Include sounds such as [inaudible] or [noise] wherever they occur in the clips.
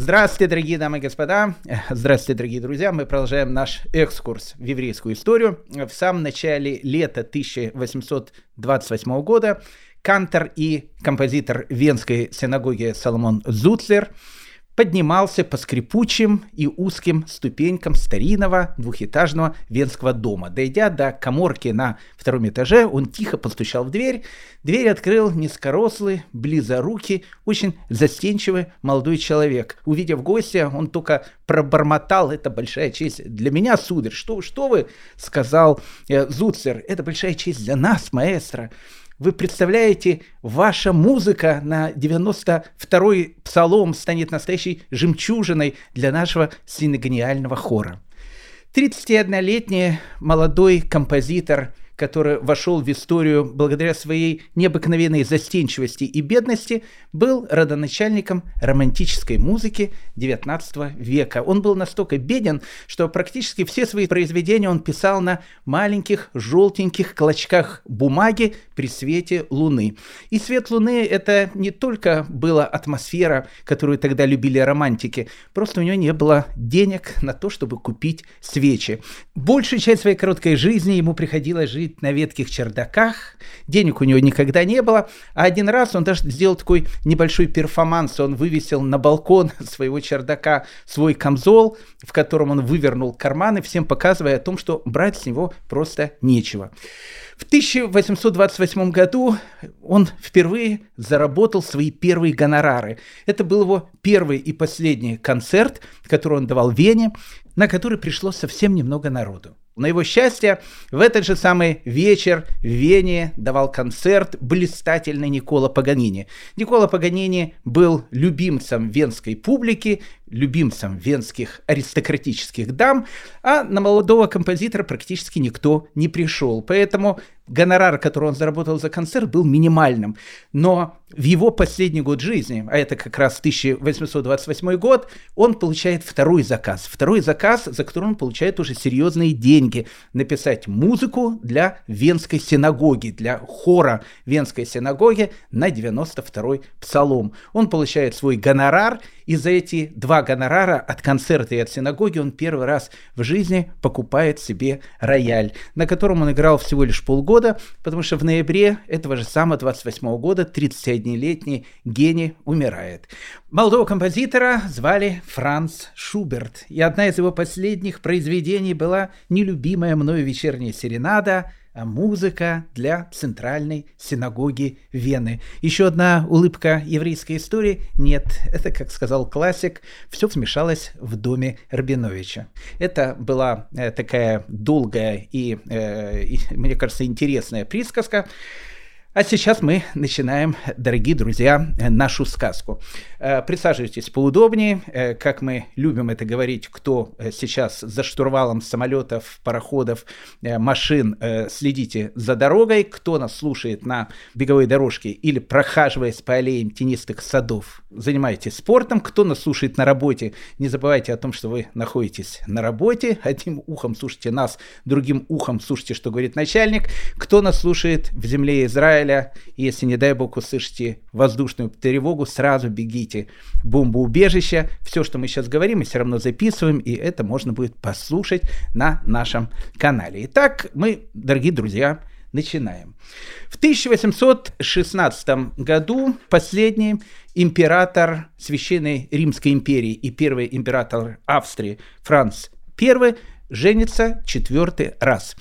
Здравствуйте, дорогие дамы и господа. Здравствуйте, дорогие друзья. Мы продолжаем наш экскурс в еврейскую историю. В самом начале лета 1828 года кантор и композитор Венской синагоги Соломон Зуцлер – поднимался по скрипучим и узким ступенькам старинного двухэтажного венского дома. Дойдя до коморки на втором этаже, он тихо постучал в дверь. Дверь открыл низкорослый, близорукий, очень застенчивый молодой человек. Увидев гостя, он только пробормотал, это большая честь для меня, сударь. Что, что вы, сказал э, Зуцер, это большая честь для нас, маэстро. Вы представляете, ваша музыка на 92-й псалом станет настоящей жемчужиной для нашего синегониального хора. 31-летний молодой композитор – который вошел в историю благодаря своей необыкновенной застенчивости и бедности, был родоначальником романтической музыки XIX века. Он был настолько беден, что практически все свои произведения он писал на маленьких желтеньких клочках бумаги при свете луны. И свет луны – это не только была атмосфера, которую тогда любили романтики, просто у него не было денег на то, чтобы купить свечи. Большую часть своей короткой жизни ему приходилось жить жить на ветких чердаках, денег у него никогда не было, а один раз он даже сделал такой небольшой перформанс, он вывесил на балкон [laughs] своего чердака свой камзол, в котором он вывернул карманы, всем показывая о том, что брать с него просто нечего. В 1828 году он впервые заработал свои первые гонорары. Это был его первый и последний концерт, который он давал в Вене, на который пришло совсем немного народу. На его счастье, в этот же самый вечер в Вене давал концерт блистательный Никола Паганини. Никола Паганини был любимцем венской публики, любимцем венских аристократических дам, а на молодого композитора практически никто не пришел. Поэтому гонорар, который он заработал за концерт, был минимальным. Но в его последний год жизни, а это как раз 1828 год, он получает второй заказ. Второй заказ, за который он получает уже серьезные деньги. Написать музыку для Венской синагоги, для хора Венской синагоги на 92-й псалом. Он получает свой гонорар, и за эти два гонорара от концерта и от синагоги он первый раз в жизни покупает себе рояль, на котором он играл всего лишь полгода, потому что в ноябре этого же самого 28 года 31-летний гений умирает. Молодого композитора звали Франц Шуберт, и одна из его последних произведений была нелюбимая мною вечерняя серенада – музыка для центральной синагоги Вены. Еще одна улыбка еврейской истории? Нет, это, как сказал классик, все смешалось в доме Рабиновича. Это была э, такая долгая и, э, и, мне кажется, интересная присказка. А сейчас мы начинаем, дорогие друзья, нашу сказку. Э, присаживайтесь поудобнее. Э, как мы любим это говорить, кто э, сейчас за штурвалом самолетов, пароходов, машин, следите за дорогой. Кто нас слушает на беговой дорожке или прохаживаясь по аллеям тенистых садов, занимайтесь спортом. Кто нас слушает на работе, не забывайте о том, что вы находитесь на работе. Одним ухом слушайте нас, другим ухом слушайте, что говорит начальник. Кто нас слушает в земле Израиля, если, не дай бог, услышите воздушную тревогу, сразу бегите бомбоубежище. Все, что мы сейчас говорим, мы все равно записываем, и это можно будет послушать на нашем канале. Итак, мы, дорогие друзья, начинаем. В 1816 году последний император Священной Римской империи и первый император Австрии Франц I женится четвертый раз.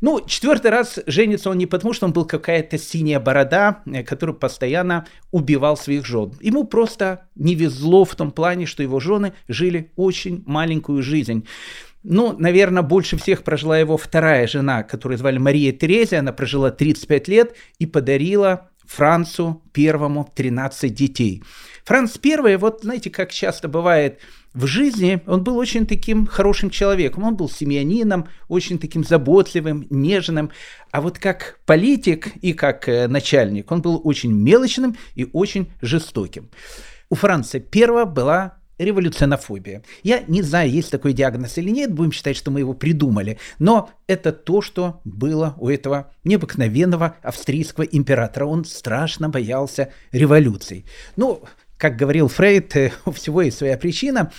Ну, четвертый раз женится он не потому, что он был какая-то синяя борода, э, который постоянно убивал своих жен. Ему просто не везло в том плане, что его жены жили очень маленькую жизнь. Ну, наверное, больше всех прожила его вторая жена, которую звали Мария Терезия. Она прожила 35 лет и подарила Францу первому 13 детей. Франц первый, вот знаете, как часто бывает, в жизни он был очень таким хорошим человеком. Он был семьянином, очень таким заботливым, нежным. А вот как политик и как э, начальник он был очень мелочным и очень жестоким. У Франца первого была революционофобия. Я не знаю, есть такой диагноз или нет, будем считать, что мы его придумали, но это то, что было у этого необыкновенного австрийского императора. Он страшно боялся революций. Ну, как говорил Фрейд, у всего есть своя причина.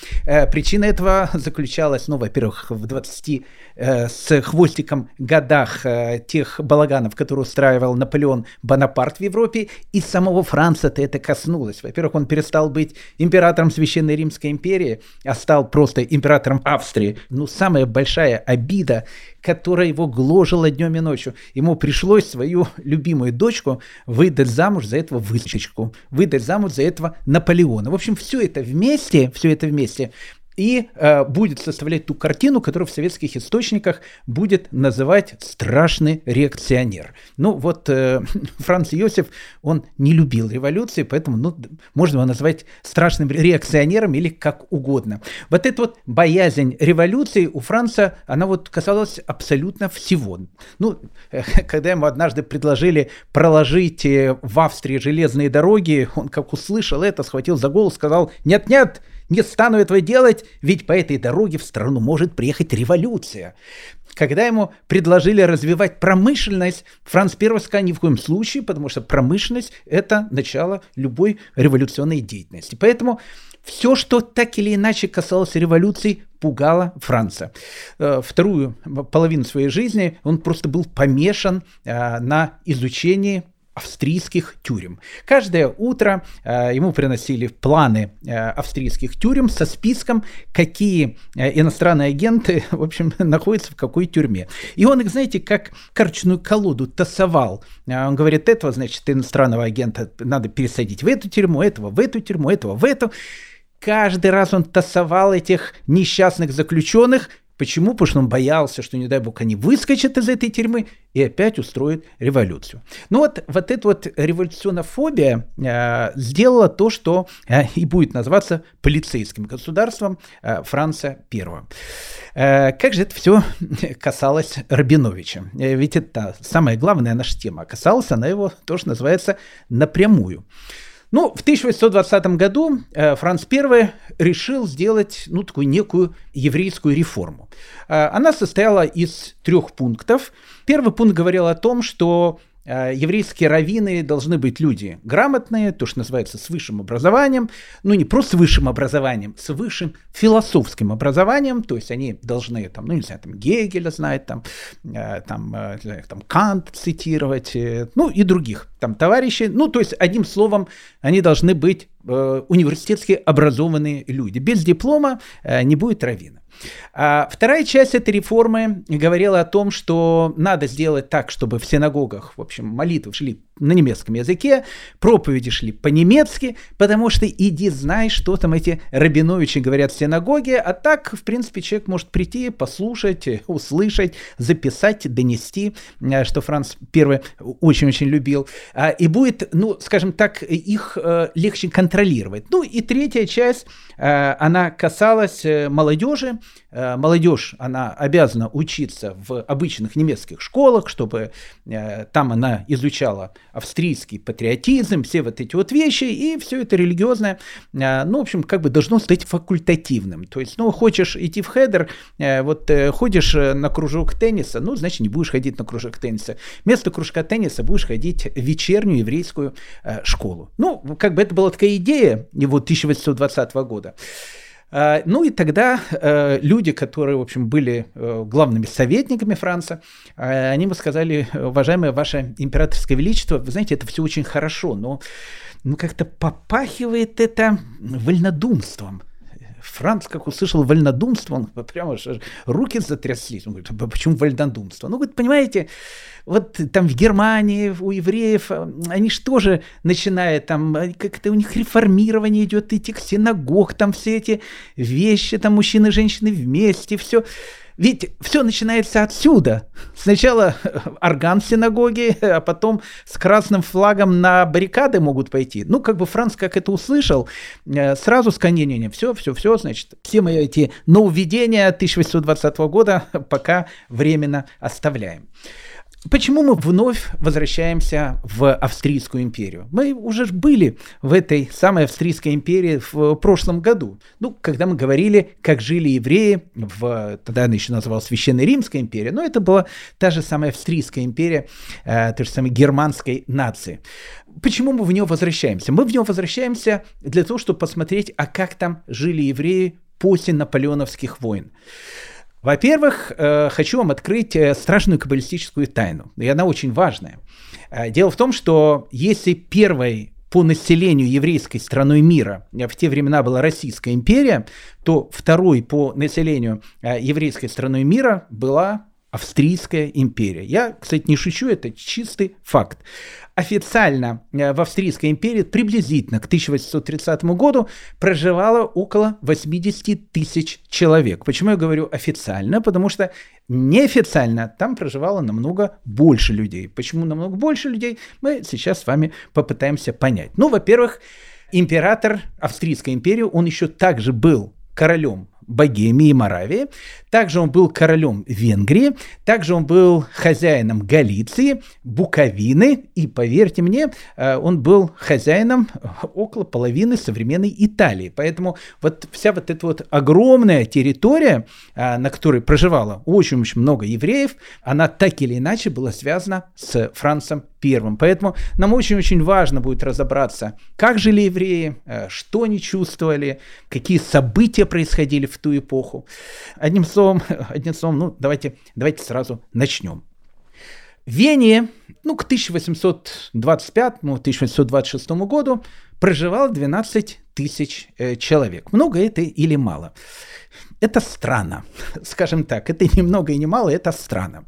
Причина этого заключалась, ну, во-первых, в 20 с хвостиком годах тех балаганов, которые устраивал Наполеон Бонапарт в Европе, и самого Франца-то это коснулось. Во-первых, он перестал быть императором Священной Римской империи, а стал просто императором Австрии. Ну, самая большая обида, которая его гложила днем и ночью. Ему пришлось свою любимую дочку выдать замуж за этого выскочку, выдать замуж за этого Наполеона. В общем, все это вместе, все это вместе и э, будет составлять ту картину, которую в советских источниках будет называть страшный реакционер. Ну вот э, [laughs] Франц Иосиф, он не любил революции, поэтому ну, можно его назвать страшным реакционером или как угодно. Вот эта вот боязнь революции у Франца, она вот касалась абсолютно всего. Ну, э, [laughs] когда ему однажды предложили проложить в Австрии железные дороги, он как услышал это, схватил за голову, сказал, нет-нет, не стану этого делать, ведь по этой дороге в страну может приехать революция. Когда ему предложили развивать промышленность, Франц I сказал ни в коем случае, потому что промышленность – это начало любой революционной деятельности. Поэтому все, что так или иначе касалось революции, пугало Франца. Э, вторую половину своей жизни он просто был помешан э, на изучении австрийских тюрем. Каждое утро э, ему приносили планы э, австрийских тюрем со списком, какие э, иностранные агенты, [laughs] в общем, находятся в какой тюрьме. И он их, знаете, как карточную колоду тасовал. Э, он говорит, этого, значит, иностранного агента надо пересадить в эту тюрьму, этого в эту тюрьму, этого в эту. Каждый раз он тасовал этих несчастных заключенных, Почему? Потому что он боялся, что, не дай бог, они выскочат из этой тюрьмы и опять устроят революцию. Ну вот, вот эта вот революционофобия э, сделала то, что э, и будет называться полицейским государством э, Франца I. Э, как же это все касалось Рабиновича? Э, ведь это самая главная наша тема. Касалась она его, тоже называется, напрямую. Ну, в 1820 году э, Франц I решил сделать ну, такую некую еврейскую реформу. Э, она состояла из трех пунктов. Первый пункт говорил о том, что еврейские раввины должны быть люди грамотные, то, что называется, с высшим образованием, ну не просто с высшим образованием, с высшим философским образованием, то есть они должны, там, ну не знаю, там Гегеля знать, там, э, там, э, там Кант цитировать, ну и других там товарищей, ну то есть одним словом, они должны быть университетски образованные люди. Без диплома не будет раввина. А вторая часть этой реформы говорила о том, что надо сделать так, чтобы в синагогах, в общем, молитвы шли на немецком языке, проповеди шли по-немецки, потому что иди знай, что там эти Рабиновичи говорят в синагоге, а так, в принципе, человек может прийти, послушать, услышать, записать, донести, э, что Франц I очень-очень любил, а, и будет, ну, скажем так, их э, легче контролировать. Ну и третья часть, э, она касалась молодежи, Э, молодежь, она обязана учиться в обычных немецких школах, чтобы э, там она изучала австрийский патриотизм, все вот эти вот вещи, и все это религиозное, э, ну, в общем, как бы должно стать факультативным. То есть, ну, хочешь идти в хедер, вот ходишь на кружок тенниса, ну, значит, не будешь ходить на кружок тенниса. Вместо кружка тенниса будешь ходить в вечернюю еврейскую школу. Ну, как бы это была такая идея его 1820 года. А, ну и тогда э, люди, которые, в общем, были э, главными советниками Франца, э, они бы сказали, уважаемое ваше императорское величество, вы знаете, это все очень хорошо, но ну, как-то попахивает это вольнодумством. Франц, как услышал вольнодумство, он прямо руки затряслись. Он говорит, «А почему вольнодумство? Ну, вы понимаете, вот там в Германии у евреев, э, они же начинают там, э, как-то у них реформирование идет, идти к синагог, там все эти вещи, там мужчины и женщины вместе, все. Ведь все начинается отсюда. Сначала [laughs] орган в синагоге, а потом с красным флагом на баррикады могут пойти. Ну, как бы Франц как это услышал, э, сразу сканирование. Все, все, все, значит, все мои эти нововведения 1820 года пока временно оставляем. Почему мы вновь возвращаемся в Австрийскую империю? Мы уже были в этой самой Австрийской империи в прошлом году. Ну, когда мы говорили, как жили евреи, в, тогда она еще называлась Священная Римская империя, но это была та же самая Австрийская империя, э, той же самой германской нации. Почему мы в нее возвращаемся? Мы в нее возвращаемся для того, чтобы посмотреть, а как там жили евреи после наполеоновских войн. Во-первых, э, хочу вам открыть э, страшную каббалистическую тайну, и она очень важная. Э, дело в том, что если первой по населению еврейской страной мира в те времена была Российская империя, то второй по населению еврейской страной мира была Австрийская империя. Я, кстати, не шучу, это чистый факт. Официально э, в Австрийской империи приблизительно к 1830 году проживало около 80 тысяч человек. Почему я говорю официально? Потому что неофициально там проживало намного больше людей. Почему намного больше людей, мы сейчас с вами попытаемся понять. Ну, во-первых, император Австрийской империи, он еще также был королем Богемии и Моравии. Также он был королем Венгрии, также он был хозяином Галиции, Буковины, и, поверьте мне, э, он был хозяином около половины современной Италии. Поэтому вот вся вот эта вот огромная территория, э, на которой проживало очень-очень много евреев, она так или иначе была связана с Францем первым. Поэтому нам очень-очень важно будет разобраться, как жили евреи, э, что они чувствовали, какие события происходили в ту эпоху. Одним словом, [laughs] одним словом ну, давайте, давайте сразу начнем. В Вене, ну, к 1825-1826 году проживало 12 тысяч э, человек. Много это или мало? Это странно, [laughs] скажем так. Это не много и не мало, это странно.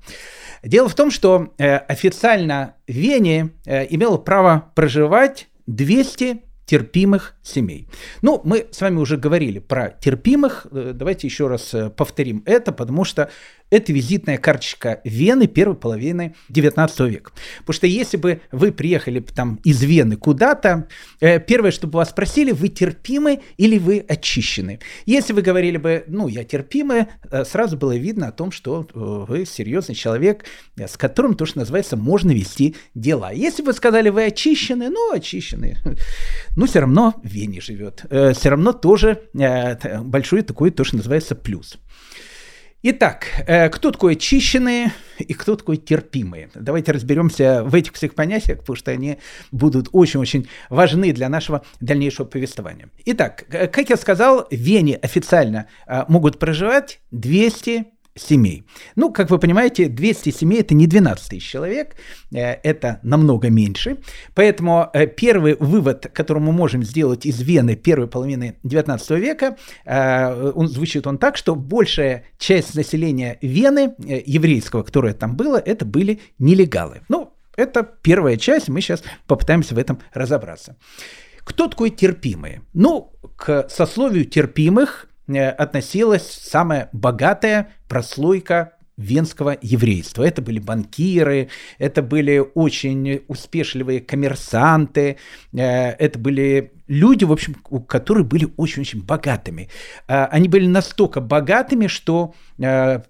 Дело в том, что э, официально Вене э, имело право проживать 200 терпимых семей. Ну, мы с вами уже говорили про терпимых. Э, давайте еще раз э, повторим это, потому что это визитная карточка Вены первой половины 19 века. Потому что если бы вы приехали там из Вены куда-то, э, первое, что бы вас спросили, вы терпимы или вы очищены. Если вы говорили бы, ну, я терпимый, э, сразу было видно о том, что э, вы серьезный человек, с которым то, что называется, можно вести дела. Если бы вы сказали, вы очищены, ну, очищены, [laughs] ну, все равно в Вене живет. Все равно тоже большой такой, то, что называется, плюс. Итак, э, кто такой очищенные и кто такой терпимые? Давайте разберемся в этих всех понятиях, потому что они будут очень-очень важны для нашего дальнейшего повествования. Итак, как я сказал, в Вене официально э, могут проживать 200 семей. Ну, как вы понимаете, 200 семей это не 12 тысяч человек, э, это намного меньше. Поэтому э, первый вывод, который мы можем сделать из Вены первой половины 19 века, э, он звучит он так, что большая часть населения Вены, еврейского, которое там было, это были нелегалы. Ну, это первая часть, мы сейчас попытаемся в этом разобраться. Кто такой терпимые? Ну, к сословию терпимых относилась самая богатая прослойка венского еврейства. Это были банкиры, это были очень успешливые коммерсанты, э, это были люди, в общем, которые были очень-очень богатыми. Э, они были настолько богатыми, что,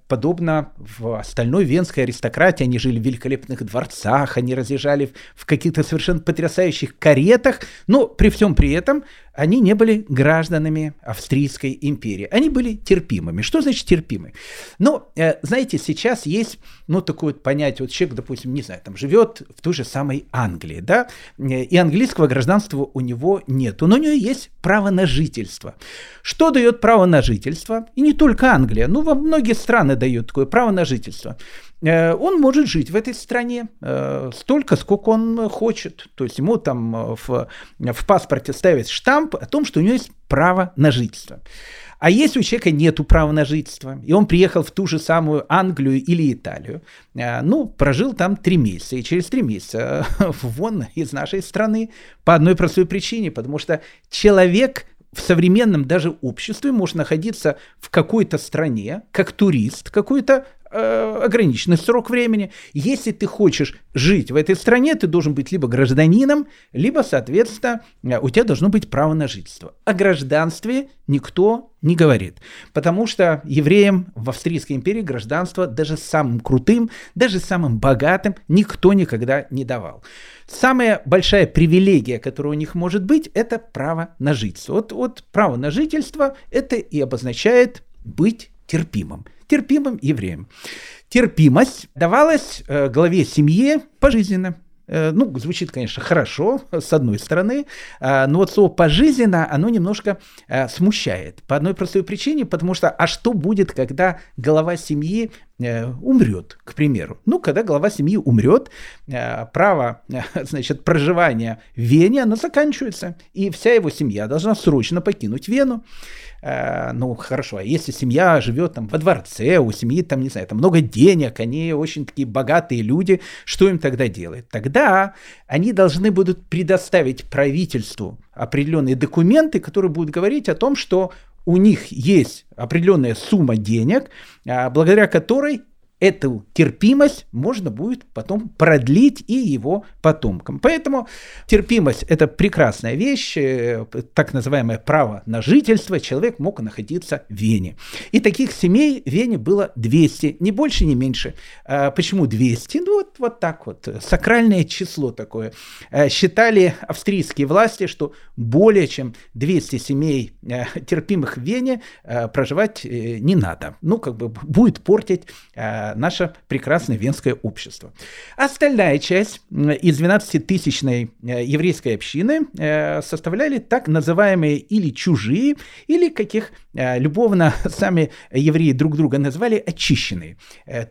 подобно в остальной венской аристократии, они жили в великолепных дворцах, они разъезжали в каких-то совершенно потрясающих каретах, но при всем при этом они не были гражданами Австрийской империи. Они были терпимыми. Что значит терпимы? Ну, э, знаете, сейчас есть, ну, такое понятие, вот человек, допустим, не знаю, там живет в той же самой Англии, да, э, и английского гражданства у него нет, но у него есть право на жительство. Что дает право на жительство? И не только Англия, ну, во многие страны дают такое право на жительство. Э, он может жить в этой стране э, столько, сколько он хочет. То есть ему там э, в, в паспорте ставить штамп о том, что у него есть право на жительство. А если у человека нет права на жительство, и он приехал в ту же самую Англию или Италию, ну, прожил там три месяца, и через три месяца [laughs] вон из нашей страны по одной простой причине, потому что человек в современном даже обществе может находиться в какой-то стране, как турист какой-то, э, ограниченный срок времени. Если ты хочешь жить в этой стране, ты должен быть либо гражданином, либо, соответственно, у тебя должно быть право на жительство. О гражданстве никто не говорит. Потому что евреям в Австрийской империи гражданство даже самым крутым, даже самым богатым никто никогда не давал. Самая большая привилегия, которая у них может быть, это право на жительство. Вот, вот право на жительство это и обозначает быть терпимым. Терпимым евреем. Терпимость давалась э, главе семьи пожизненно. Э, ну, звучит, конечно, хорошо, с одной стороны, а, но вот слово «пожизненно», оно немножко э, смущает. По одной простой причине, потому что, а что будет, когда глава семьи э, умрет, к примеру? Ну, когда глава семьи умрет, право, [laughs] значит, проживания в Вене, оно заканчивается, и вся его семья должна срочно покинуть Вену. Э, ну, хорошо, а если семья живет там во дворце, у семьи там, не знаю, там много денег, они очень такие богатые люди, что им тогда делать? Тогда они должны будут предоставить правительству определенные документы, которые будут говорить о том, что у них есть определенная сумма денег, а, благодаря которой эту терпимость можно будет потом продлить и его потомкам. Поэтому терпимость – это прекрасная вещь, э, так называемое право на жительство. Человек мог находиться в Вене. И таких семей в Вене было 200, ни больше, ни меньше. А почему 200? Ну вот, вот так вот, сакральное число такое. Э, считали австрийские власти, что более чем 200 семей э, терпимых в Вене проживать не надо. Ну, как бы будет портить наше прекрасное венское общество. Остальная часть из 12-тысячной э, еврейской общины э, составляли так называемые или чужие, или каких э, любовно [laughs] сами евреи друг друга назвали очищенные.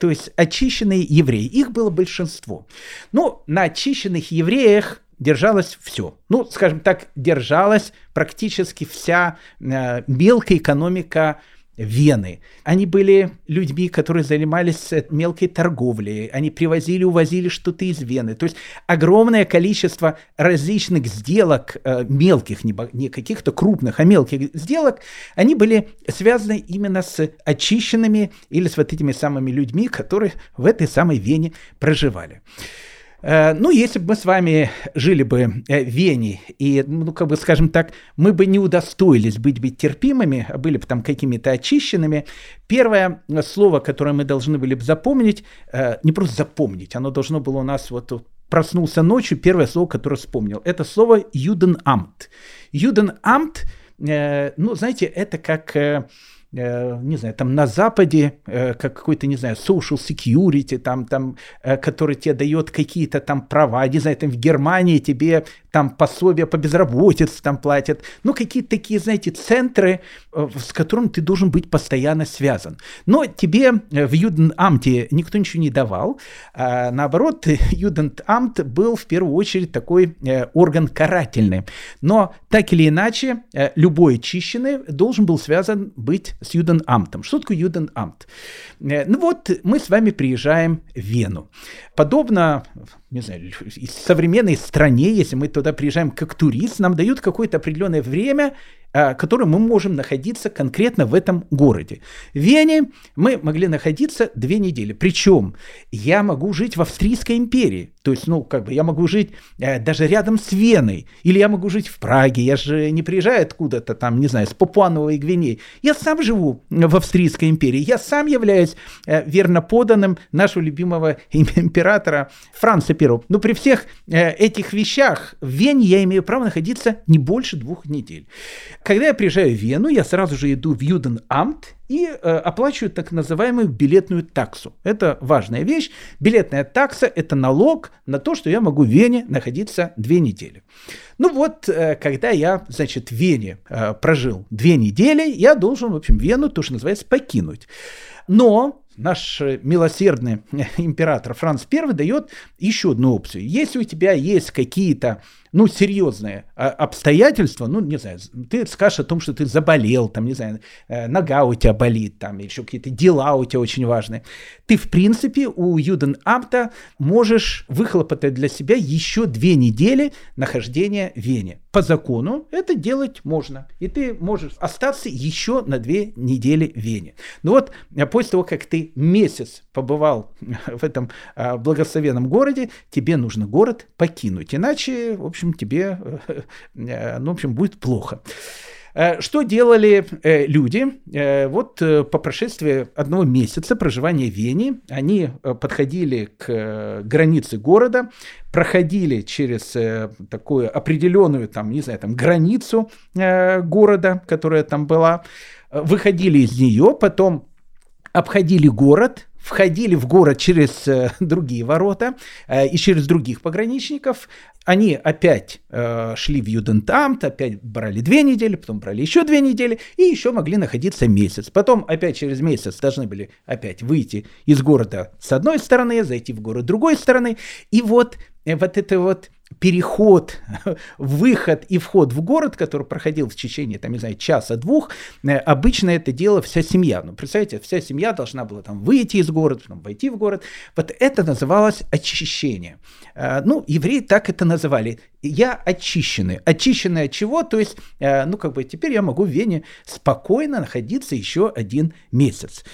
То есть очищенные евреи. Их было большинство. Но на очищенных евреях держалось все. Ну, скажем так, держалась практически вся мелкая экономика Вены. Они были людьми, которые занимались э, мелкой торговлей, они привозили, увозили что-то из Вены. То есть огромное количество различных сделок, э, мелких, не каких-то крупных, а мелких сделок, они были связаны именно с очищенными или с вот этими самыми людьми, которые в этой самой Вене проживали. Э, ну, если бы мы с вами жили бы э, в Вене, и, ну, как бы, скажем так, мы бы не удостоились быть, быть терпимыми, а были бы там какими-то очищенными, первое слово, которое мы должны были бы запомнить, э, не просто запомнить, оно должно было у нас вот проснулся ночью, первое слово, которое вспомнил, это слово «юденамт». «Юденамт», ну, знаете, это как Э, не знаю, там на Западе, э, как какой-то, не знаю, social security, там, там, э, который тебе дает какие-то там права, не знаю, там в Германии тебе там пособия по безработице там платят, ну, какие-то такие, знаете, центры, с которым ты должен быть постоянно связан. Но тебе в Юденамте никто ничего не давал, а наоборот, [laughs] Юденамт был в первую очередь такой орган карательный. Но так или иначе, любой очищенный должен был связан быть с Юденамтом. Что такое Юденамт? Э, ну вот, мы с вами приезжаем в Вену. Подобно, не знаю, современной стране, если мы туда приезжаем как турист, нам дают какое-то определенное время, а, которое мы можем находиться конкретно в этом городе. В Вене мы могли находиться две недели. Причем я могу жить в Австрийской империи. То есть, ну, как бы я могу жить э, даже рядом с Веной. Или я могу жить в Праге. Я же не приезжаю откуда-то там, не знаю, с Папуановой Гвинеи. Я сам живу в Австрийской империи. Я сам являюсь э, верно поданным нашего любимого [laughs] императора Франца I. Но при всех э, этих вещах в Вене я имею право находиться не больше двух недель. Когда я приезжаю в Вену, я сразу же иду в Юденамт и э, оплачиваю так называемую билетную таксу. Это важная вещь. Билетная такса – это налог на то, что я могу в Вене находиться две недели. Ну вот, э, когда я, значит, в Вене э, прожил две недели, я должен, в общем, Вену, то, что называется, покинуть. Но наш милосердный император Франц I дает еще одну опцию. Если у тебя есть какие-то ну, серьезные а, обстоятельства, ну, не знаю, ты скажешь о том, что ты заболел, там, не знаю, э, нога у тебя болит, там, еще какие-то дела у тебя очень важные, ты, в принципе, у Юденамта можешь выхлопотать для себя еще две недели нахождения в Вене. По закону это делать можно, и ты можешь остаться еще на две недели в Вене. Ну вот, э, после того, как ты месяц побывал [laughs] в этом а, благословенном городе, тебе нужно город покинуть, иначе, в общем, тебе, э, [laughs] ну, в общем, будет плохо. Э, что делали э, люди? Вот по прошествии одного месяца проживания в Вене они подходили к границе города, проходили через такую определенную, там, не знаю, там, границу города, которая там была, выходили из нее, потом обходили город, входили в город через э, [laughs] другие ворота э, и через других пограничников. Они опять э, шли в Юдентамт, опять брали две недели, потом брали еще две недели и еще могли находиться месяц. Потом опять через месяц должны были опять выйти из города с одной стороны, зайти в город с другой стороны. И вот, вот это вот переход, [laughs] выход и вход в город, который проходил в течение, там, не знаю, часа-двух, э, обычно это делала вся семья. Ну, представляете, вся семья должна была там выйти из города, потом войти в город. Вот это называлось очищение. Э, ну, евреи так это называли. Я очищенный. Очищенный от чего? То есть, э, ну, как бы теперь я могу в Вене спокойно находиться еще один месяц.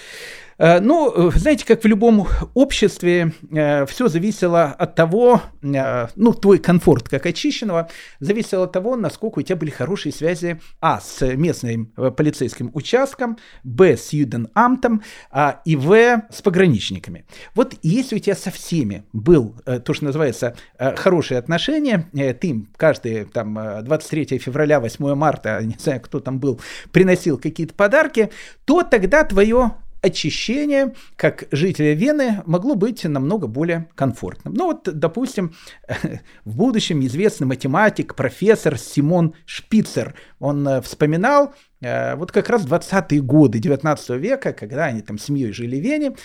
Э, ну, знаете, как в любом обществе, э, все зависело от того, э, ну, твой комфорт как очищенного, зависело от того, насколько у тебя были хорошие связи, а, с местным полицейским участком, б, с Юденамтом, а, и в, с пограничниками. Вот если у тебя со всеми был то, что называется, хорошие отношения, ты каждый там 23 февраля, 8 марта, [laughs] не знаю, кто там был, приносил какие-то подарки, то тогда твое очищение, как жителя Вены, могло быть намного более комфортным. Ну вот, допустим, [laughs] в будущем известный математик, профессор Симон Шпицер, он э, вспоминал э, вот как раз 20-е годы 19 века, когда они там семьей жили в Вене,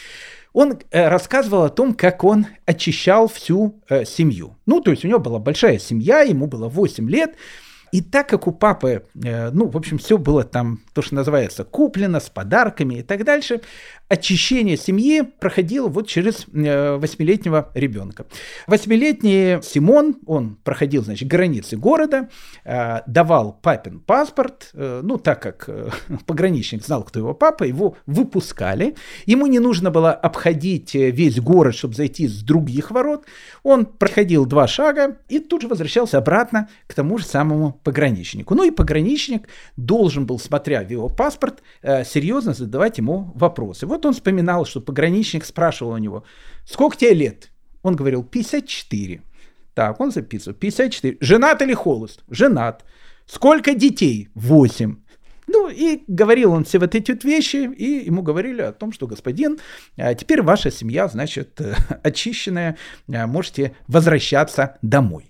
он э, рассказывал о том, как он очищал всю семью. Ну, то есть у него была большая семья, ему было 8 лет, и так как у папы, э, ну, в общем, все было там, то, что называется, куплено с подарками и так дальше, очищение семьи проходило вот через э, восьмилетнего ребенка. Восьмилетний Симон, он проходил, значит, границы города, э, давал папин паспорт, ну, так как [laughs] пограничник знал, кто его папа, его выпускали. Ему не нужно было обходить весь город, чтобы зайти с других ворот. Он проходил два шага и тут же возвращался обратно к тому же самому пограничнику. Ну и пограничник должен был, смотря в его паспорт, э, серьезно задавать ему вопросы. Вот он вспоминал, что пограничник спрашивал у него, сколько тебе лет? Он говорил, 54. Так, он записывал, 54. Женат или холост? Женат. Сколько детей? 8. Ну, и говорил он все вот эти вот вещи, и ему говорили о том, что, господин, а теперь ваша семья, значит, [laughs] очищенная, а можете возвращаться домой.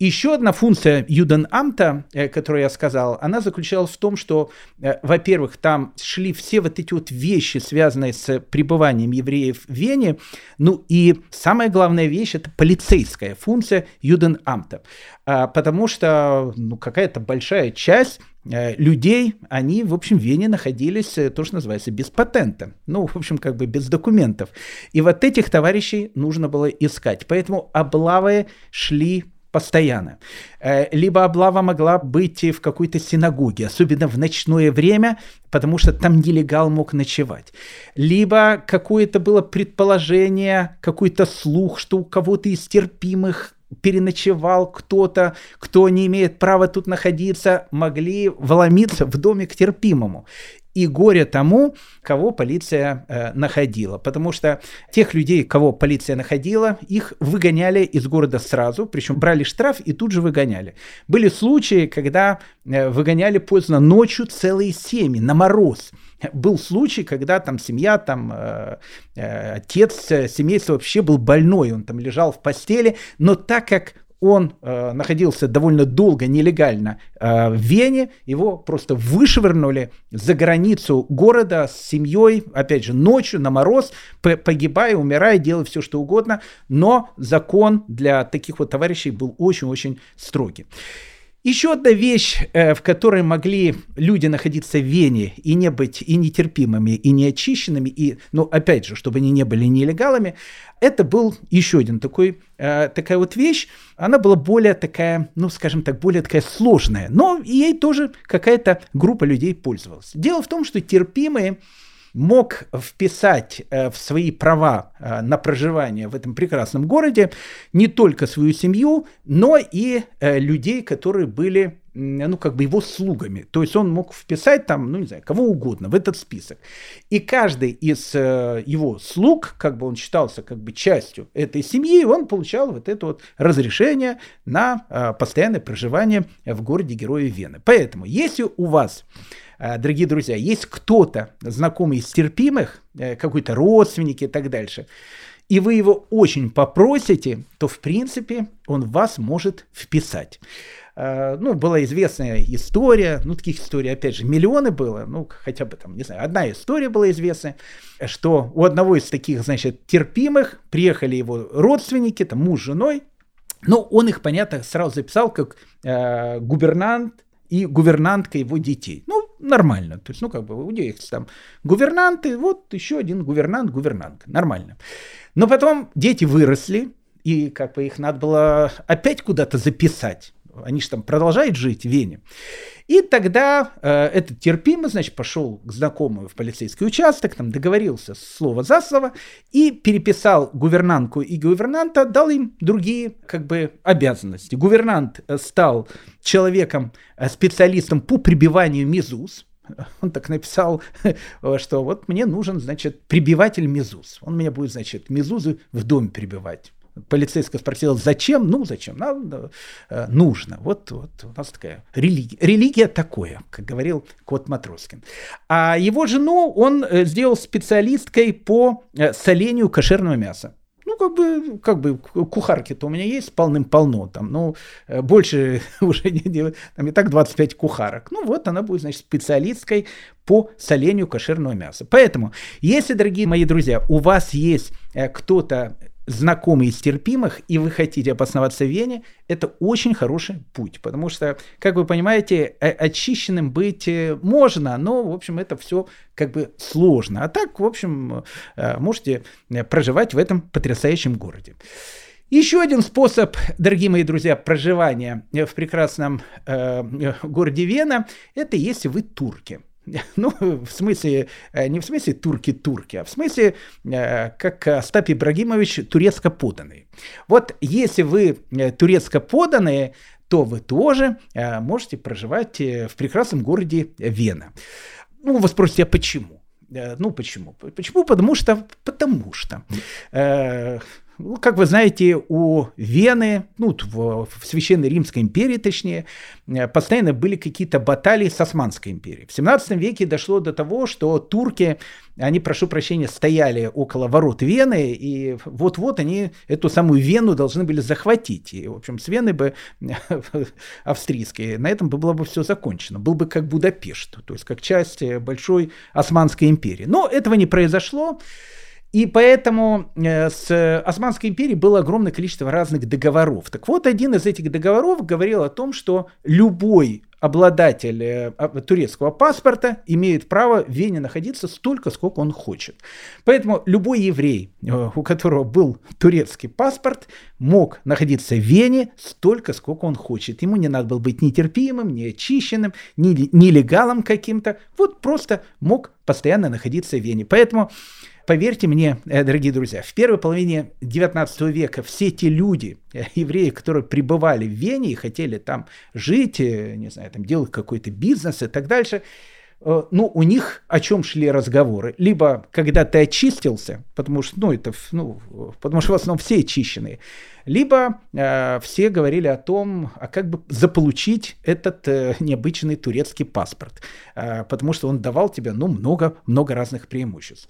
Еще одна функция Юденамта, э, которую я сказал, она заключалась в том, что, э, во-первых, там шли все вот эти вот вещи, связанные с пребыванием евреев в Вене, ну и самая главная вещь – это полицейская функция Юденамта, а, потому что ну, какая-то большая часть э, людей, они, в общем, в Вене находились, то, что называется, без патента. Ну, в общем, как бы без документов. И вот этих товарищей нужно было искать. Поэтому облавы шли постоянно. Э, либо облава могла быть в какой-то синагоге, особенно в ночное время, потому что там нелегал мог ночевать. Либо какое-то было предположение, какой-то слух, что у кого-то из терпимых переночевал кто-то, кто не имеет права тут находиться, могли вломиться в домик терпимому и горе тому, кого полиция э, находила. Потому что тех людей, кого полиция находила, их выгоняли из города сразу, причем брали штраф и тут же выгоняли. Были случаи, когда э, выгоняли поздно ночью целые семьи на мороз. Был случай, когда там семья, там э, э, отец э, семейства вообще был больной, он там лежал в постели, но так как он э, находился довольно долго нелегально э, в Вене, его просто вышвырнули за границу города с семьей, опять же, ночью на мороз, погибая, умирая, делая все, что угодно, но закон для таких вот товарищей был очень-очень строгий. Еще одна вещь, э, в которой могли люди находиться в Вене и не быть и нетерпимыми, и неочищенными, и, ну, опять же, чтобы они не были нелегалами, это был еще один такой, э, такая вот вещь. Она была более такая, ну, скажем так, более такая сложная, но ей тоже какая-то группа людей пользовалась. Дело в том, что терпимые мог вписать э, в свои права э, на проживание в этом прекрасном городе не только свою семью, но и э, людей, которые были ну, как бы его слугами. То есть он мог вписать там, ну, не знаю, кого угодно в этот список. И каждый из э, его слуг, как бы он считался как бы частью этой семьи, он получал вот это вот разрешение на э, постоянное проживание в городе Героя Вены. Поэтому, если у вас Э, дорогие друзья, есть кто-то, знакомый из терпимых, э, какой-то родственник и так дальше, и вы его очень попросите, то, в принципе, он вас может вписать. Э, ну, была известная история, ну, таких историй, опять же, миллионы было, ну, хотя бы там, не знаю, одна история была известная, что у одного из таких, значит, терпимых приехали его родственники, там, муж с женой, ну, он их, понятно, сразу записал как э, губернант и гувернантка его детей. Ну, нормально. То есть, ну, как бы, у них там гувернанты, вот еще один гувернант, гувернантка. Нормально. Но потом дети выросли, и как бы их надо было опять куда-то записать. Они же там продолжают жить в Вене. И тогда э, этот терпимо, значит, пошел к знакомому в полицейский участок, там договорился слово за слово и переписал гувернантку и гувернанта, дал им другие как бы обязанности. Гувернант э, стал человеком, э, специалистом по прибиванию мезуз, [laughs] он так написал, [laughs] что вот мне нужен, значит, прибиватель мезуз. Он меня будет, значит, мезузы в доме прибивать. Полицейская спросила, зачем? Ну, зачем? Нам э, нужно. Вот, вот у нас такая религия. Религия такое, как говорил Кот Матроскин. А его жену он э, сделал специалисткой по э, солению кошерного мяса. Ну, как бы, как бы кухарки-то у меня есть полным-полно, там, ну, больше [laughs] уже не делают, там и так 25 кухарок. Ну, вот она будет, значит, специалисткой по солению кошерного мяса. Поэтому, если, дорогие мои друзья, у вас есть кто-то знакомый из терпимых, и вы хотите обосноваться в Вене, это очень хороший путь, потому что, как вы понимаете, очищенным быть э, можно, но, в общем, это все как бы сложно. А так, в общем, э, можете э, проживать в этом потрясающем городе. Еще один способ, дорогие мои друзья, проживания в прекрасном э, городе Вена, это если вы турки. [laughs] Ну, в смысле, э, не в смысле турки-турки, а в смысле, э, как Остап Ибрагимович, турецко поданный. Вот если вы э, турецко поданные, то вы тоже можете проживать в прекрасном городе Вена. Ну, вы спросите, а почему? Ну, почему? Почему? Потому что, потому что ну, как вы знаете, у Вены, ну, в, в Священной Римской империи, точнее, э, постоянно были какие-то баталии с Османской империей. В 17 веке дошло до того, что турки, они, прошу прощения, стояли около ворот Вены, и вот-вот они эту самую Вену должны были захватить. И, в общем, с Вены бы [laughs] австрийской, на этом бы было бы все закончено. Был бы как Будапешт, то есть как часть большой Османской империи. Но этого не произошло. И поэтому э, с Османской империей было огромное количество разных договоров. Так вот, один из этих договоров говорил о том, что любой обладатель э, турецкого паспорта имеет право в Вене находиться столько, сколько он хочет. Поэтому любой еврей, э, у которого был турецкий паспорт, мог находиться в Вене столько, сколько он хочет. Ему не надо было быть нетерпимым, не очищенным, не нелегалом каким-то. Вот просто мог постоянно находиться в Вене. Поэтому Поверьте мне, э, дорогие друзья, в первой половине 19 века все те люди, э, евреи, которые пребывали в Вене и хотели там жить, э, не знаю, там делать какой-то бизнес и так дальше, ну, у них о чем шли разговоры? Либо когда ты очистился, потому что, ну, это, ну, потому что в основном все очищенные, либо э, все говорили о том, а как бы заполучить этот э, необычный турецкий паспорт, э, потому что он давал тебе, ну, много-много разных преимуществ.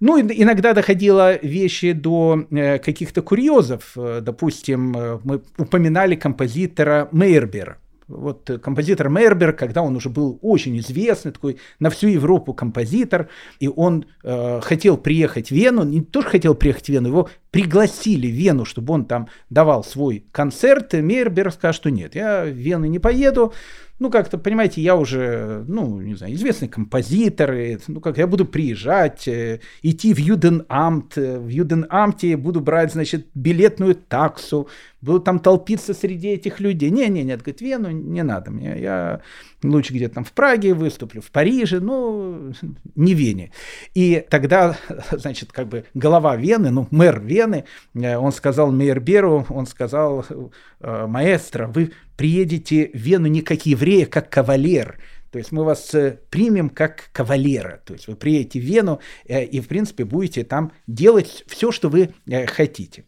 Ну, иногда доходило вещи до э, каких-то курьезов. Э, допустим, э, мы упоминали композитора Мейербера вот э, композитор Мербер, когда он уже был очень известный, такой на всю Европу композитор, и он э, хотел приехать в Вену, не тоже хотел приехать в Вену, его пригласили в Вену, чтобы он там давал свой концерт, и Мербер сказал, что нет, я в Вену не поеду, ну, как-то, понимаете, я уже, ну, не знаю, известный композитор, и, ну, как я буду приезжать, э, идти в Юденамт, э, в Юденамте буду брать, значит, билетную таксу, буду там толпиться среди этих людей. Не-не-не, говорит, Вену не надо мне, я лучше где-то там в Праге выступлю, в Париже, ну, не Вене. И тогда, [laughs] значит, как бы глава Вены, ну, мэр Вены, э, он сказал Мейерберу, он сказал, «Э, маэстро, вы приедете в Вену не как еврея, как кавалер, то есть мы вас э, примем как кавалера. То есть вы приедете в Вену и, в принципе, будете там делать все, что вы хотите.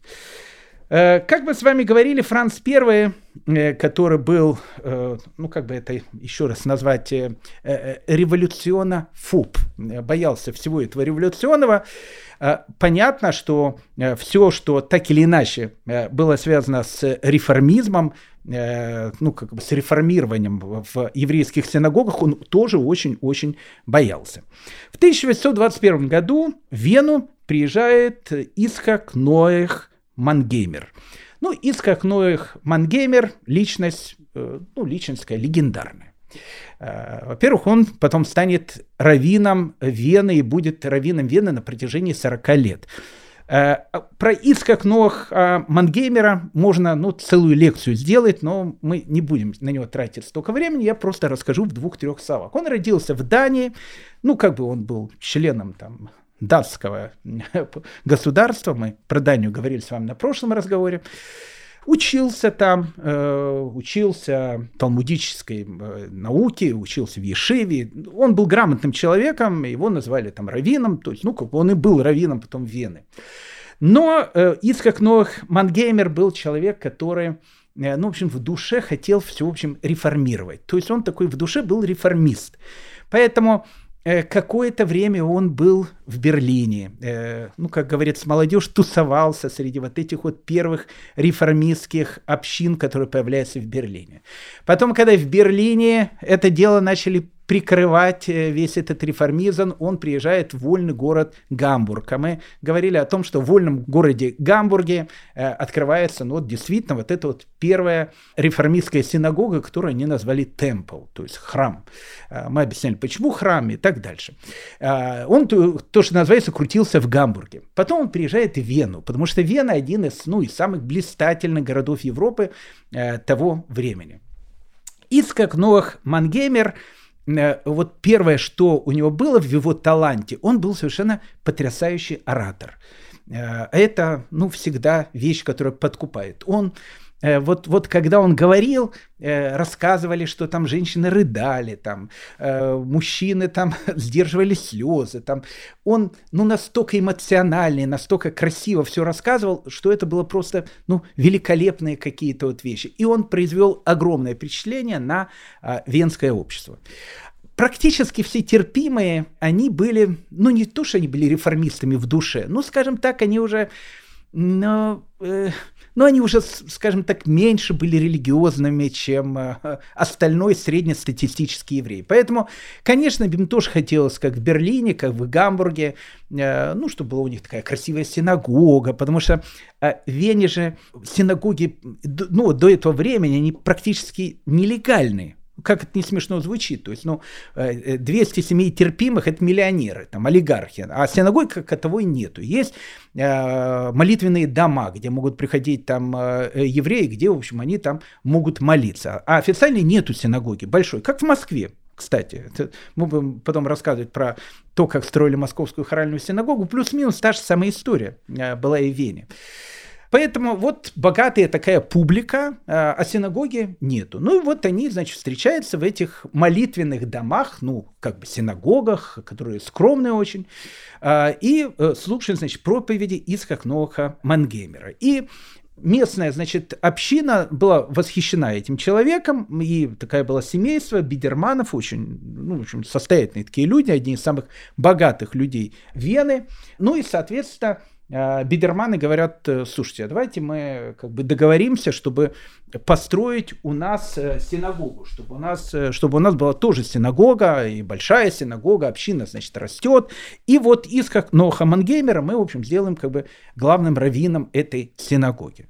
Э, как мы с вами говорили, Франц I, э, который был, э, ну как бы это еще раз назвать, революциона фуб, боялся всего этого революционного, понятно, что все, что так или иначе было связано с реформизмом, ну, как бы с реформированием в еврейских синагогах, он тоже очень-очень боялся. В 1821 году в Вену приезжает Исхак Ноэх Мангеймер. Ну, Ицхак Ноэх Мангеймер – личность, э, ну, личность такая легендарная. Э, во-первых, он потом станет раввином Вены и будет раввином Вены на протяжении 40 лет. Э, про Ицхак Ноах Мангеймера можно ну, целую лекцию сделать, но мы не будем на него тратить столько времени, я просто расскажу в двух-трех словах. Он родился в Дании, ну, как бы он был членом там датского государства, мы про Данию говорили с вами на прошлом разговоре, учился там, э, учился талмудической э, науке, учился в Ешиве. Он был грамотным человеком, его назвали там раввином, то есть, ну, как он и был раввином потом Вены. Но э, Ицхак Нох Мангеймер был человек, который ну, в общем, в душе хотел все, в общем, реформировать. То есть он такой в душе был реформист. Поэтому какое-то время он был в Берлине, э, ну, как говорится, молодежь тусовался среди вот этих вот первых реформистских общин, которые появляются в Берлине. Потом, когда в Берлине это дело начали прикрывать э, весь этот реформизм, он приезжает в вольный город Гамбург. А мы говорили о том, что в вольном городе Гамбурге э, открывается, ну вот действительно, вот эта вот первая реформистская синагога, которую они назвали темпл, то есть храм. Э, мы объясняли, почему храм и так дальше. Он, то, что называется, крутился в Гамбурге. Потом он приезжает в Вену, потому что Вена один из, ну, из самых блистательных городов Европы того времени. Ицкак Ноах Мангеймер – вот первое, что у него было в его таланте, он был совершенно потрясающий оратор. Э, это, ну, всегда вещь, которая подкупает. Он Э, вот, вот когда он говорил, э, рассказывали, что там женщины рыдали, там э, мужчины там [laughs] сдерживали слезы, там. Он ну настолько эмоциональный, настолько красиво все рассказывал, что это было просто ну великолепные какие-то вот вещи, и он произвел огромное впечатление на венское общество. Практически все терпимые, они были, ну не то, что они были реформистами в душе, ну, скажем так, они уже, ну, э, но они уже, скажем так, меньше были религиозными, чем э, остальной среднестатистический еврей. Поэтому, конечно, им тоже хотелось, как в Берлине, как в Гамбурге, э, ну, чтобы была у них такая красивая синагога, потому что э, в Вене же синагоги, ну, до этого времени, они практически нелегальные как это не смешно звучит, то есть, ну, 200 семей терпимых – это миллионеры, там, олигархи, а синагог как таковой нету. Есть э, молитвенные дома, где могут приходить там э, евреи, где, в общем, они там могут молиться. А официально нету синагоги большой, как в Москве. Кстати, это, мы будем потом рассказывать про то, как строили московскую хоральную синагогу. Плюс-минус та же самая история э, была и в Вене. Поэтому вот богатая такая публика, а, а синагоги нету. Ну и вот они, значит, встречаются в этих молитвенных домах, ну, как бы синагогах, которые скромные очень, а, и э, слушают, значит, проповеди из Хохноха Мангеймера. И местная, значит, община была восхищена этим человеком, и такая была семейство Бидерманов, очень, ну, в общем, состоятельные такие люди, одни из самых богатых людей Вены. Ну и, соответственно, Бидерманы говорят, э, слушайте, а давайте мы как бы договоримся, чтобы построить у нас э, синагогу, чтобы у нас, э, чтобы у нас была тоже синагога, и большая синагога, община, значит, растет. И вот из Ноха Мангеймера мы, в общем, сделаем как бы главным раввином этой синагоги.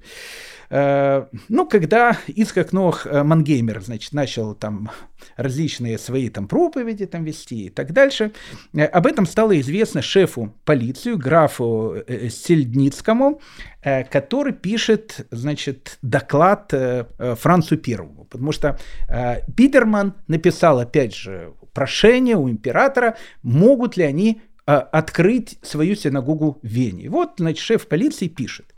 Ну, когда Ицхак Нох Мангеймер, значит, начал там различные свои там проповеди там вести и так дальше, э, об этом стало известно шефу полиции, графу Сельдницкому, который пишет, значит, доклад Францу Первому, потому что Бидерман написал, опять же, прошение у императора, могут ли они открыть свою синагогу в Вене. Вот, значит, шеф полиции пишет.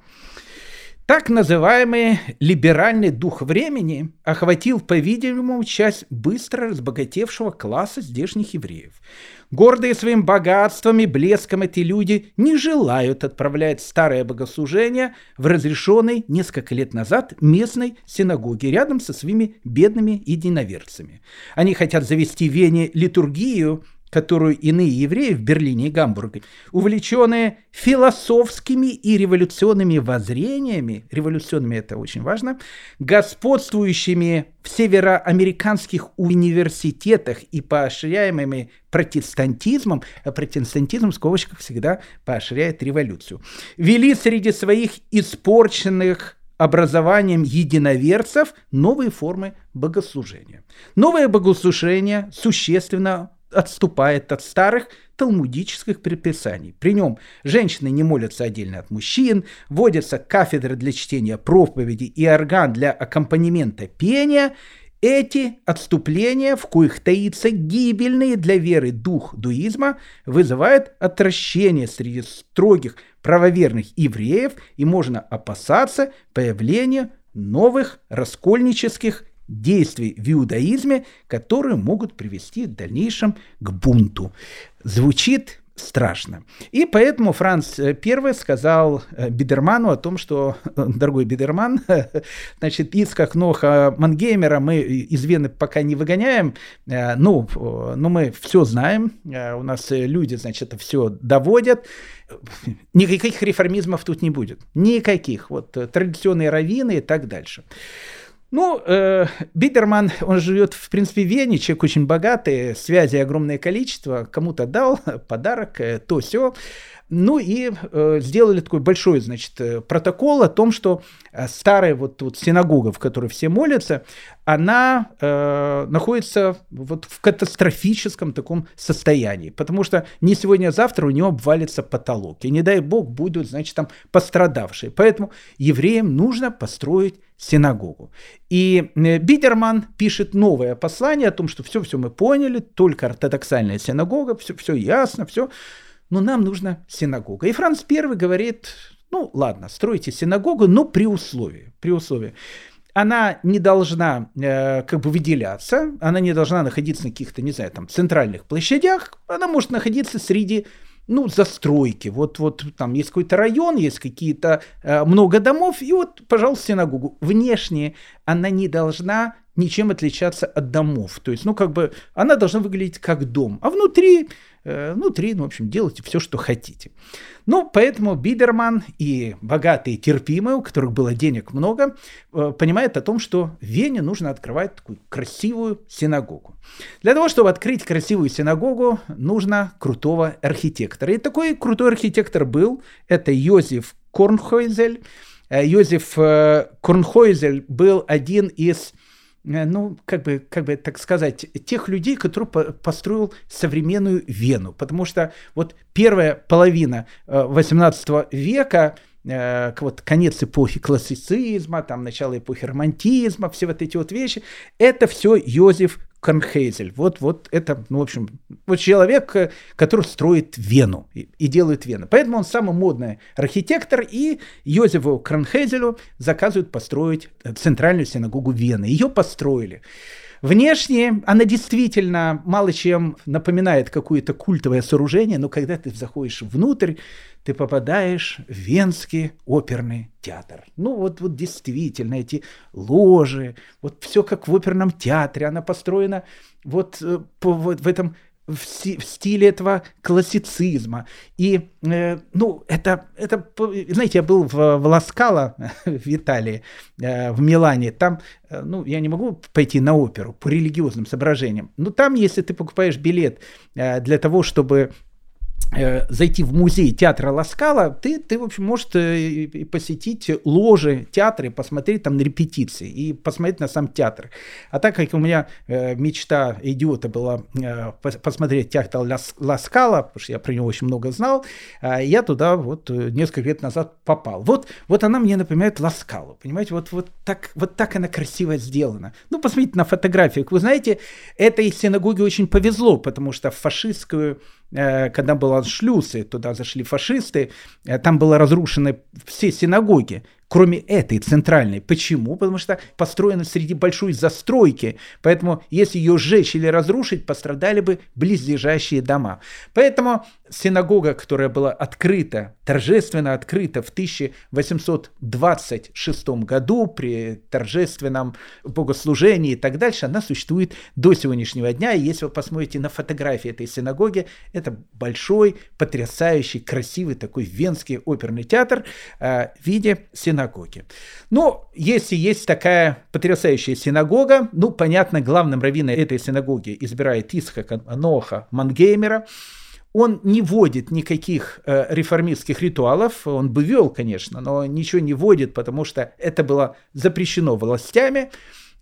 Так называемый либеральный дух времени охватил, по-видимому, часть быстро разбогатевшего класса здешних евреев. Гордые своим богатством и блеском эти люди не желают отправлять старое богослужение в разрешенной несколько лет назад местной синагоге рядом со своими бедными единоверцами. Они хотят завести в Вене литургию, которую иные евреи в Берлине и Гамбурге, увлеченные философскими и революционными воззрениями, революционными это очень важно, господствующими в североамериканских университетах и поощряемыми протестантизмом, а протестантизм в скобочках всегда поощряет революцию, вели среди своих испорченных образованием единоверцев новые формы богослужения. Новое богослужение существенно отступает от старых талмудических предписаний. При нем женщины не молятся отдельно от мужчин, вводятся кафедры для чтения проповеди и орган для аккомпанемента пения. Эти отступления, в коих таится гибельный для веры дух дуизма, вызывают отвращение среди строгих правоверных евреев, и можно опасаться появления новых раскольнических действий в иудаизме, которые могут привести в дальнейшем к бунту. Звучит страшно. И поэтому Франц I сказал э, Бидерману о том, что, дорогой Бидерман, [laughs] значит, из как Ноха Мангеймера мы из Вены пока не выгоняем, э, ну, но мы все знаем, э, у нас люди, значит, все доводят, никаких реформизмов тут не будет, никаких, вот традиционные раввины и так дальше. Ну, э, Бидерман, он живет, в принципе, в Вене, человек очень богатый, связи огромное количество, кому-то дал [laughs] подарок, э, то все. Ну и э, сделали такой большой, значит, э, протокол о том, что э, старая вот, вот синагога, в которой все молятся, она э, находится вот в катастрофическом таком состоянии, потому что не сегодня, а завтра у нее обвалится потолок, и не дай бог будут, значит, там пострадавшие. Поэтому евреям нужно построить синагогу. И Бидерман пишет новое послание о том, что все-все мы поняли, только ортодоксальная синагога, все, все ясно, все но нам нужна синагога. И Франц I говорит, ну ладно, стройте синагогу, но при условии, при условии. Она не должна э, как бы выделяться, она не должна находиться на каких-то, не знаю, там, центральных площадях, она может находиться среди ну, застройки. Вот, вот там есть какой-то район, есть какие-то э, много домов, и вот, пожалуйста, синагогу. Внешне она не должна ничем отличаться от домов. То есть, ну, как бы, она должна выглядеть как дом. А внутри Э, внутри, ну, в общем, делайте все, что хотите. Ну, поэтому Бидерман и богатые терпимые, у которых было денег много, э, понимают о том, что в Вене нужно открывать такую красивую синагогу. Для того, чтобы открыть красивую синагогу, нужно крутого архитектора. И такой крутой архитектор был, это Йозеф Корнхойзель. Э, Йозеф Корнхойзель был один из ну, как бы, как бы так сказать, тех людей, которые построил современную Вену. Потому что вот первая половина 18 э, века, э, вот конец эпохи классицизма, там начало эпохи романтизма, все вот эти вот вещи, это все Йозеф Корнхейзель. Вот, вот это, ну, в общем, вот человек, э, который строит Вену и, и делает Вену. Поэтому он самый модный архитектор, и Йозефу Корнхейзелю заказывают построить центральную синагогу Вены. Ее построили. Внешне она действительно мало чем напоминает какое-то культовое сооружение, но когда ты заходишь внутрь, ты попадаешь в Венский оперный театр. Ну вот, вот действительно эти ложи, вот все как в оперном театре, она построена вот, э, по, вот в этом в, стиле этого классицизма. И, э, ну, это, это, знаете, я был в, в Ласкало, [laughs] в Италии, э, в Милане, там, э, ну, я не могу пойти на оперу по религиозным соображениям, но там, если ты покупаешь билет э, для того, чтобы зайти в музей театра Ласкала, ты, ты в общем, можешь э, посетить ложи театра и посмотреть там на репетиции, и посмотреть на сам театр. А так как у меня э, мечта идиота была э, посмотреть театр Ласкала, потому что я про него очень много знал, э, я туда вот э, несколько лет назад попал. Вот, вот она мне напоминает Ласкалу, понимаете, вот, вот, так, вот так она красиво сделана. Ну, посмотрите на фотографиях. Вы знаете, этой синагоге очень повезло, потому что фашистскую Э, когда был аншлюз, и туда зашли фашисты, э, там было разрушены все синагоги кроме этой центральной. Почему? Потому что построена среди большой застройки, поэтому если ее сжечь или разрушить, пострадали бы близлежащие дома. Поэтому синагога, которая была открыта, торжественно открыта в 1826 году при торжественном богослужении и так дальше, она существует до сегодняшнего дня. И если вы посмотрите на фотографии этой синагоги, это большой, потрясающий, красивый такой венский оперный театр э, в виде синагоги синагоги. Ну, если есть такая потрясающая синагога, ну, понятно, главным раввином этой синагоги избирает Исхака Ноха Мангеймера, он не вводит никаких э, реформистских ритуалов, он бы вел, конечно, но ничего не вводит, потому что это было запрещено властями.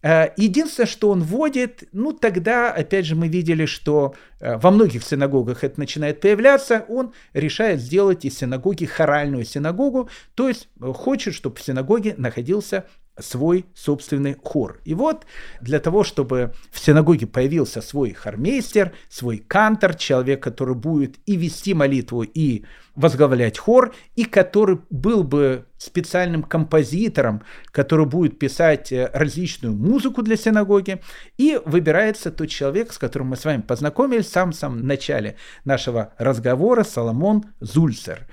Э, единственное, что он вводит, ну тогда, опять же, мы видели, что э, во многих синагогах это начинает появляться, он решает сделать из синагоги хоральную синагогу, то есть э, хочет, чтобы в синагоге находился свой собственный хор. И вот для того, чтобы в синагоге появился свой хормейстер, свой кантор, человек, который будет и вести молитву, и возглавлять хор, и который был бы специальным композитором, который будет писать э, различную музыку для синагоги, и выбирается тот человек, с которым мы с вами познакомились в самом-самом начале нашего разговора, Соломон Зульцер.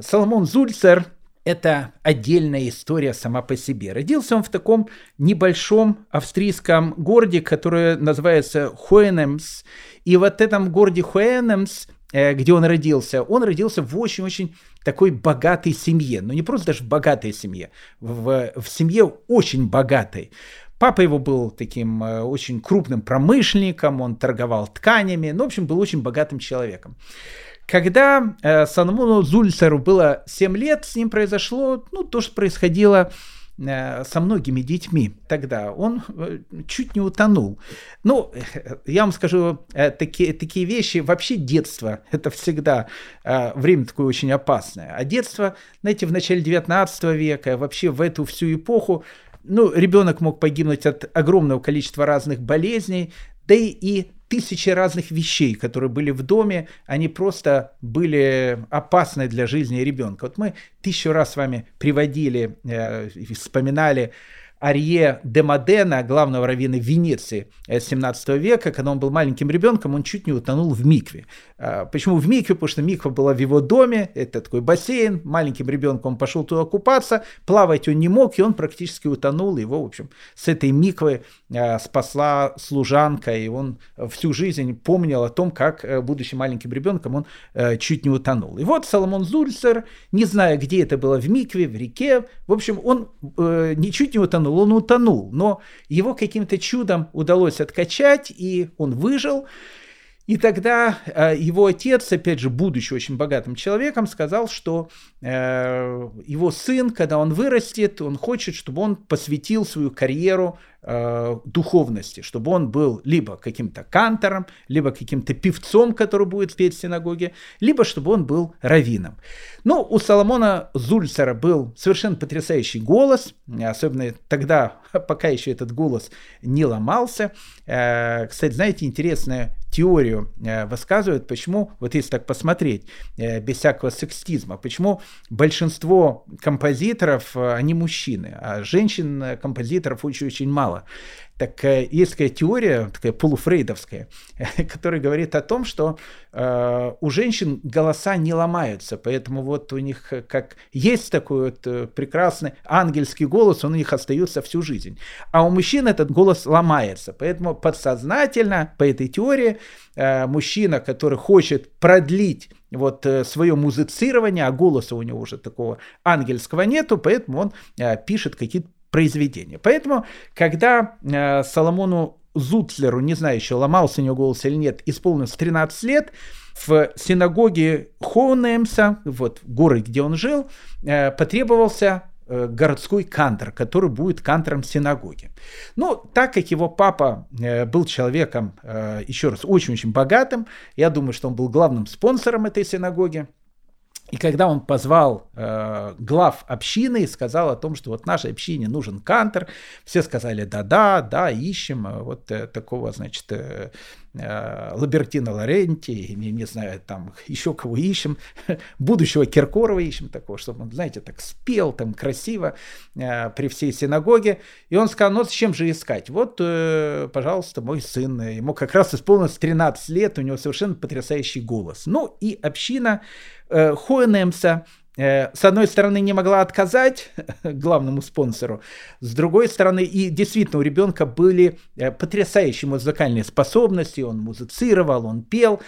Соломон Зульцер – это отдельная история сама по себе. Родился он в таком небольшом австрийском городе, который называется Хуэнемс. И вот в этом городе Хуэнемс, э, где он родился, он родился в очень-очень такой богатой семье. Но ну, не просто даже в богатой семье, в, в семье очень богатой. Папа его был таким э, очень крупным промышленником, он торговал тканями, ну, в общем, был очень богатым человеком. Когда э, Соломону Зульцеру было 7 лет, с ним произошло ну, то, что происходило э, со многими детьми тогда. Он э, чуть не утонул. Ну, э, я вам скажу, такие, такие вещи, вообще детство, это всегда время такое очень опасное. А детство, знаете, в начале 19 века, вообще в эту всю эпоху, ну, ребенок мог погибнуть от огромного количества разных болезней, да и, и тысячи разных вещей, которые были в доме, они просто были опасны для жизни ребенка. Вот мы тысячу раз с вами приводили, э, вспоминали Арье де Модена, главного раввина Венеции 17 века, когда он был маленьким ребенком, он чуть не утонул в микве. А, почему в микве? Потому что миква была в его доме, это такой бассейн, маленьким ребенком он пошел туда купаться, плавать он не мог, и он практически утонул, его, в общем, с этой миквы а, спасла служанка, и он всю жизнь помнил о том, как, э, будучи маленьким ребенком, он э, чуть не утонул. И вот Соломон Зульцер, не зная, где это было, в микве, в реке, в общем, он э, ничуть не утонул, утонул, он утонул, но его каким-то чудом удалось откачать, и он выжил. И тогда э, его отец, опять же, будучи очень богатым человеком, сказал, что э, его сын, когда он вырастет, он хочет, чтобы он посвятил свою карьеру э, духовности, чтобы он был либо каким-то кантором, либо каким-то певцом, который будет петь в синагоге, либо чтобы он был раввином. Ну, у Соломона Зульцера был совершенно потрясающий голос, особенно тогда, [laughs] пока еще этот голос не ломался. Кстати, знаете, интересная теорию э, высказывают, почему, вот если так посмотреть, э, без всякого сексизма, почему большинство композиторов, э, они мужчины, а женщин-композиторов очень-очень мало. Так есть такая теория, такая полуфрейдовская, [laughs] которая говорит о том, что э, у женщин голоса не ломаются, поэтому вот у них как есть такой вот прекрасный ангельский голос, он у них остается всю жизнь. А у мужчин этот голос ломается, поэтому подсознательно по этой теории э, мужчина, который хочет продлить вот э, свое музицирование, а голоса у него уже такого ангельского нету, поэтому он э, пишет какие-то произведения. Поэтому, когда э, Соломону Зуцлеру, не знаю еще, ломался у него голос или нет, исполнилось 13 лет, в синагоге Хоунемса, вот в городе, где он жил, э, потребовался Э, городской кантор, который будет кантором синагоги. Но так как его папа э, был человеком, э, еще раз, очень-очень богатым, я думаю, что он был главным спонсором этой синагоги, и когда он позвал э, глав общины и сказал о том, что вот нашей общине нужен кантор, все сказали да-да, да, ищем вот э, такого, значит, э, Э, Лабертина Лоренти, не, не знаю, там еще кого ищем, [laughs] будущего Киркорова ищем такого, чтобы он, знаете, так спел там красиво э, при всей синагоге. И он сказал, ну зачем же искать? Вот, э, пожалуйста, мой сын, ему как раз исполнилось 13 лет, у него совершенно потрясающий голос. Ну и община э, Хоенемса, Э, с одной стороны, не могла отказать главному спонсору, с другой стороны, и действительно у ребенка были э, потрясающие музыкальные способности, он музицировал, он пел,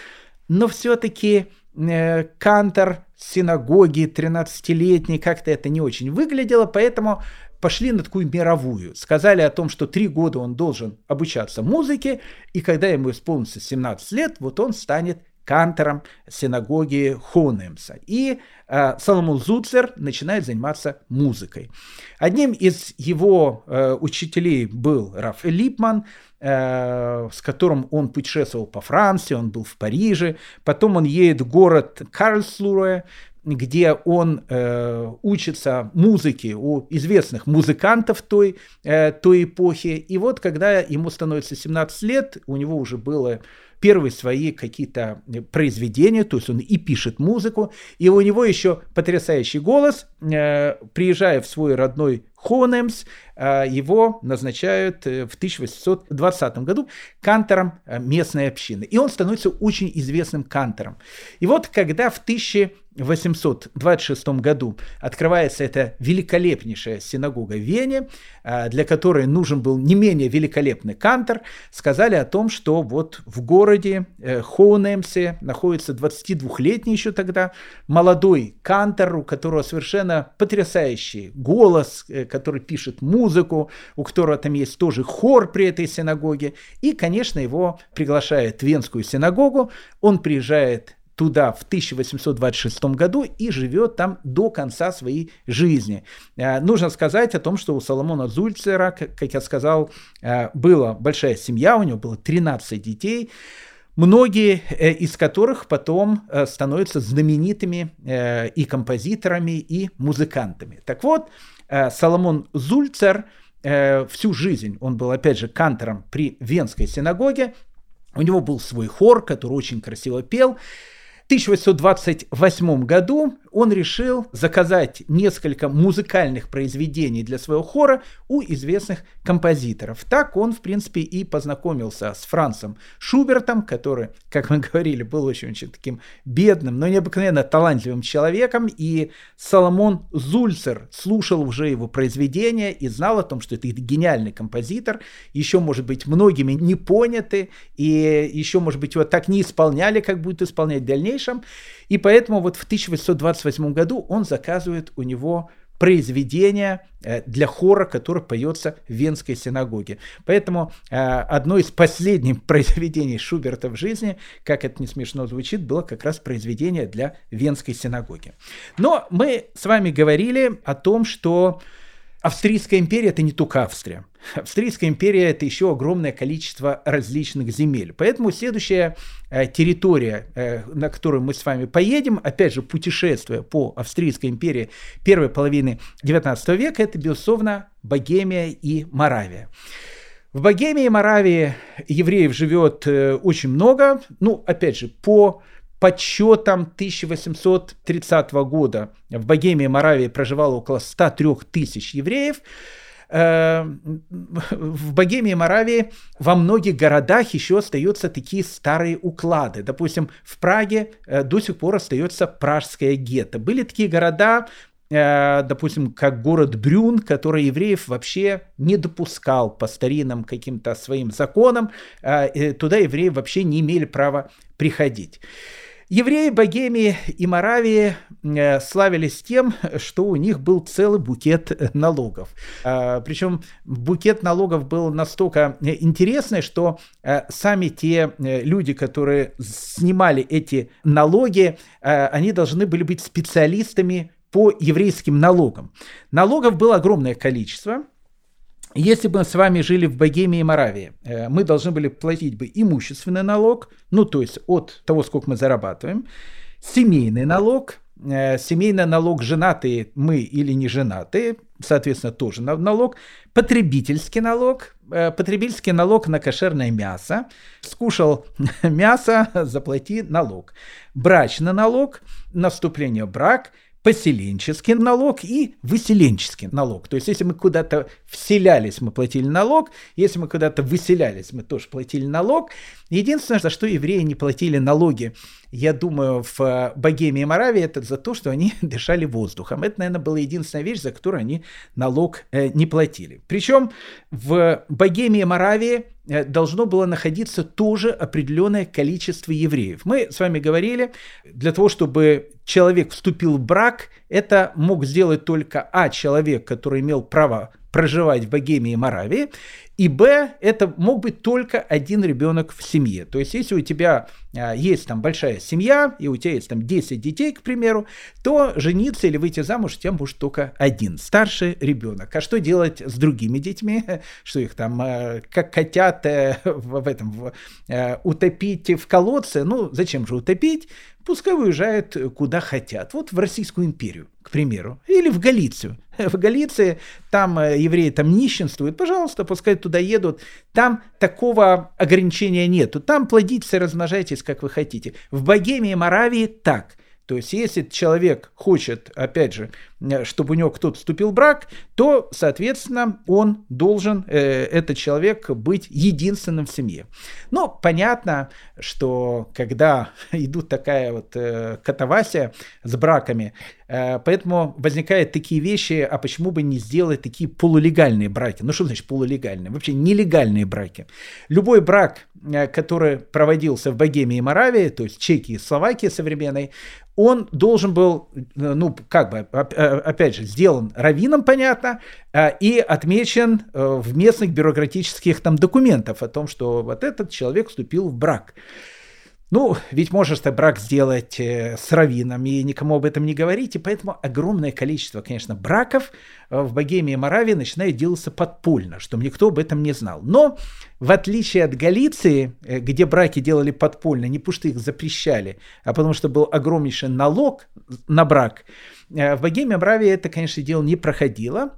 но все-таки э, кантор синагоги 13-летний, как-то это не очень выглядело, поэтому пошли на такую мировую. Сказали о том, что три года он должен обучаться музыке, и когда ему исполнится 17 лет, вот он станет кантором синагоги Хонемса. И э, Соломон Зуцер начинает заниматься музыкой. Одним из его э, учителей был Раф Липман, э, с которым он путешествовал по Франции, он был в Париже. Потом он едет в город Карлслуэ, где он э, учится музыке у известных музыкантов той, э, той эпохи. И вот когда ему становится 17 лет, у него уже было первые свои какие-то э, произведения, то есть он и пишет музыку, и у него еще потрясающий голос. Э, приезжая в свой родной Хонемс, э, его назначают в 1820 году кантором местной общины. И он становится очень известным кантором. И вот когда в 1000 в 826 году открывается эта великолепнейшая синагога в Вене, а, для которой нужен был не менее великолепный кантор, сказали о том, что вот в городе э, Хоунемсе находится 22-летний еще тогда молодой кантор, у которого совершенно потрясающий голос, э, который пишет музыку, у которого там есть тоже хор при этой синагоге, и, конечно, его приглашают в Венскую синагогу, он приезжает туда в 1826 году и живет там до конца своей жизни. Э, нужно сказать о том, что у Соломона Зульцера, как я сказал, э, была большая семья, у него было 13 детей, многие э, из которых потом становятся знаменитыми и композиторами, и музыкантами. Так вот, Соломон Зульцер всю жизнь, он был опять же кантором при Венской синагоге, у него был свой хор, который очень красиво пел, 1828 году он решил заказать несколько музыкальных произведений для своего хора у известных композиторов. Так он, в принципе, и познакомился с Францем Шубертом, который, как мы [laughs] говорили, был очень-очень таким бедным, но необыкновенно талантливым человеком. И Соломон Зульцер слушал уже его произведения и знал о том, что это гениальный композитор, еще, может быть, многими не поняты, и еще, может быть, его так не исполняли, как будет исполнять в дальнейшем. И поэтому вот в 1828 году он заказывает у него произведение э, для хора, который поется в Венской синагоге. Поэтому э, одно из последних [laughs] произведений Шуберта в жизни, как это не смешно звучит, было как раз произведение для Венской синагоги. Но мы с вами говорили о том, что Австрийская империя – это не только Австрия. Австрийская империя – это еще огромное количество различных земель. Поэтому следующая э, территория, э, на которую мы с вами поедем, опять же, путешествие по Австрийской империи первой половины XIX века, это, безусловно, Богемия и Моравия. В Богемии и Моравии евреев живет э, очень много. Ну, опять же, по подсчетам 1830 года в Богемии и Моравии проживало около 103 тысяч евреев. Э, в Богемии и Моравии во многих городах еще остаются такие старые уклады. Допустим, в Праге э, до сих пор остается пражское гетто. Были такие города, э, допустим, как город Брюн, который евреев вообще не допускал по старинным каким-то своим законам, туда евреи вообще не имели права приходить. Евреи Богемии и Моравии э, славились тем, что у них был целый букет налогов. Э, причем букет налогов был настолько интересный, что э, сами те люди, которые снимали эти налоги, они должны были быть специалистами по еврейским налогам. Налогов было огромное количество, если бы мы с вами жили в Богемии и Моравии, э, мы должны были платить бы имущественный налог, ну то есть от того, сколько мы зарабатываем, семейный налог, э, семейный налог женатые мы или не женатые, соответственно, тоже налог, потребительский налог, э, потребительский налог на кошерное мясо, скушал [laughs] мясо, заплати налог, брачный налог, наступление брак – поселенческий налог и выселенческий налог. То есть, если мы куда-то вселялись, мы платили налог, если мы куда-то выселялись, мы тоже платили налог. Единственное, за что евреи не платили налоги, я думаю, в э, Богемии и Моравии, это за то, что они [laughs] дышали воздухом. Это, наверное, была единственная вещь, за которую они налог э, не платили. Причем в Богемии и Моравии э, должно было находиться тоже определенное количество евреев. Мы с вами говорили, для того, чтобы человек вступил в брак, это мог сделать только А, человек, который имел право проживать в Богемии и Моравии, и Б, это мог быть только один ребенок в семье. То есть, если у тебя а, есть там большая семья, и у тебя есть там 10 детей, к примеру, то жениться или выйти замуж у тебя может только один, старший ребенок. А что делать с другими детьми? [laughs] Что их там, а, как хотят э, в, этом, э, утопить в колодце? Ну, зачем же утопить? Пускай уезжают куда хотят. Вот в Российскую империю, к примеру, или в Галицию. [laughs] В Галиции там э, евреи там нищенствуют, пожалуйста, пускай туда едут. Там такого ограничения нету. Там плодитесь размножайтесь, как вы хотите. В Богемии и Моравии так. То есть, если человек хочет, опять же, чтобы у него кто-то вступил в брак, то, соответственно, он должен, э, этот человек, быть единственным в семье. Но понятно, что когда [laughs] идут такая вот э, катавасия с браками, э, поэтому возникают такие вещи, а почему бы не сделать такие полулегальные браки? Ну, что значит полулегальные? Вообще нелегальные браки. Любой брак, э, который проводился в Богемии и Моравии, то есть Чехии и Словакии современной, он должен был, э, ну, как бы, э, опять же, сделан раввином, понятно, э, и отмечен в местных бюрократических там документах о том, что вот этот человек вступил в брак. Ну, ведь можешь ты брак сделать э, с раввином и никому об этом не говорить, и поэтому огромное количество, конечно, браков э, в Богемии и Моравии начинает делаться подпольно, чтобы никто об этом не знал. Но в отличие от Галиции, э, где браки делали подпольно, не потому что их запрещали, а потому что был огромнейший налог на брак, в Богемии и Моравии это, конечно, дело не проходило,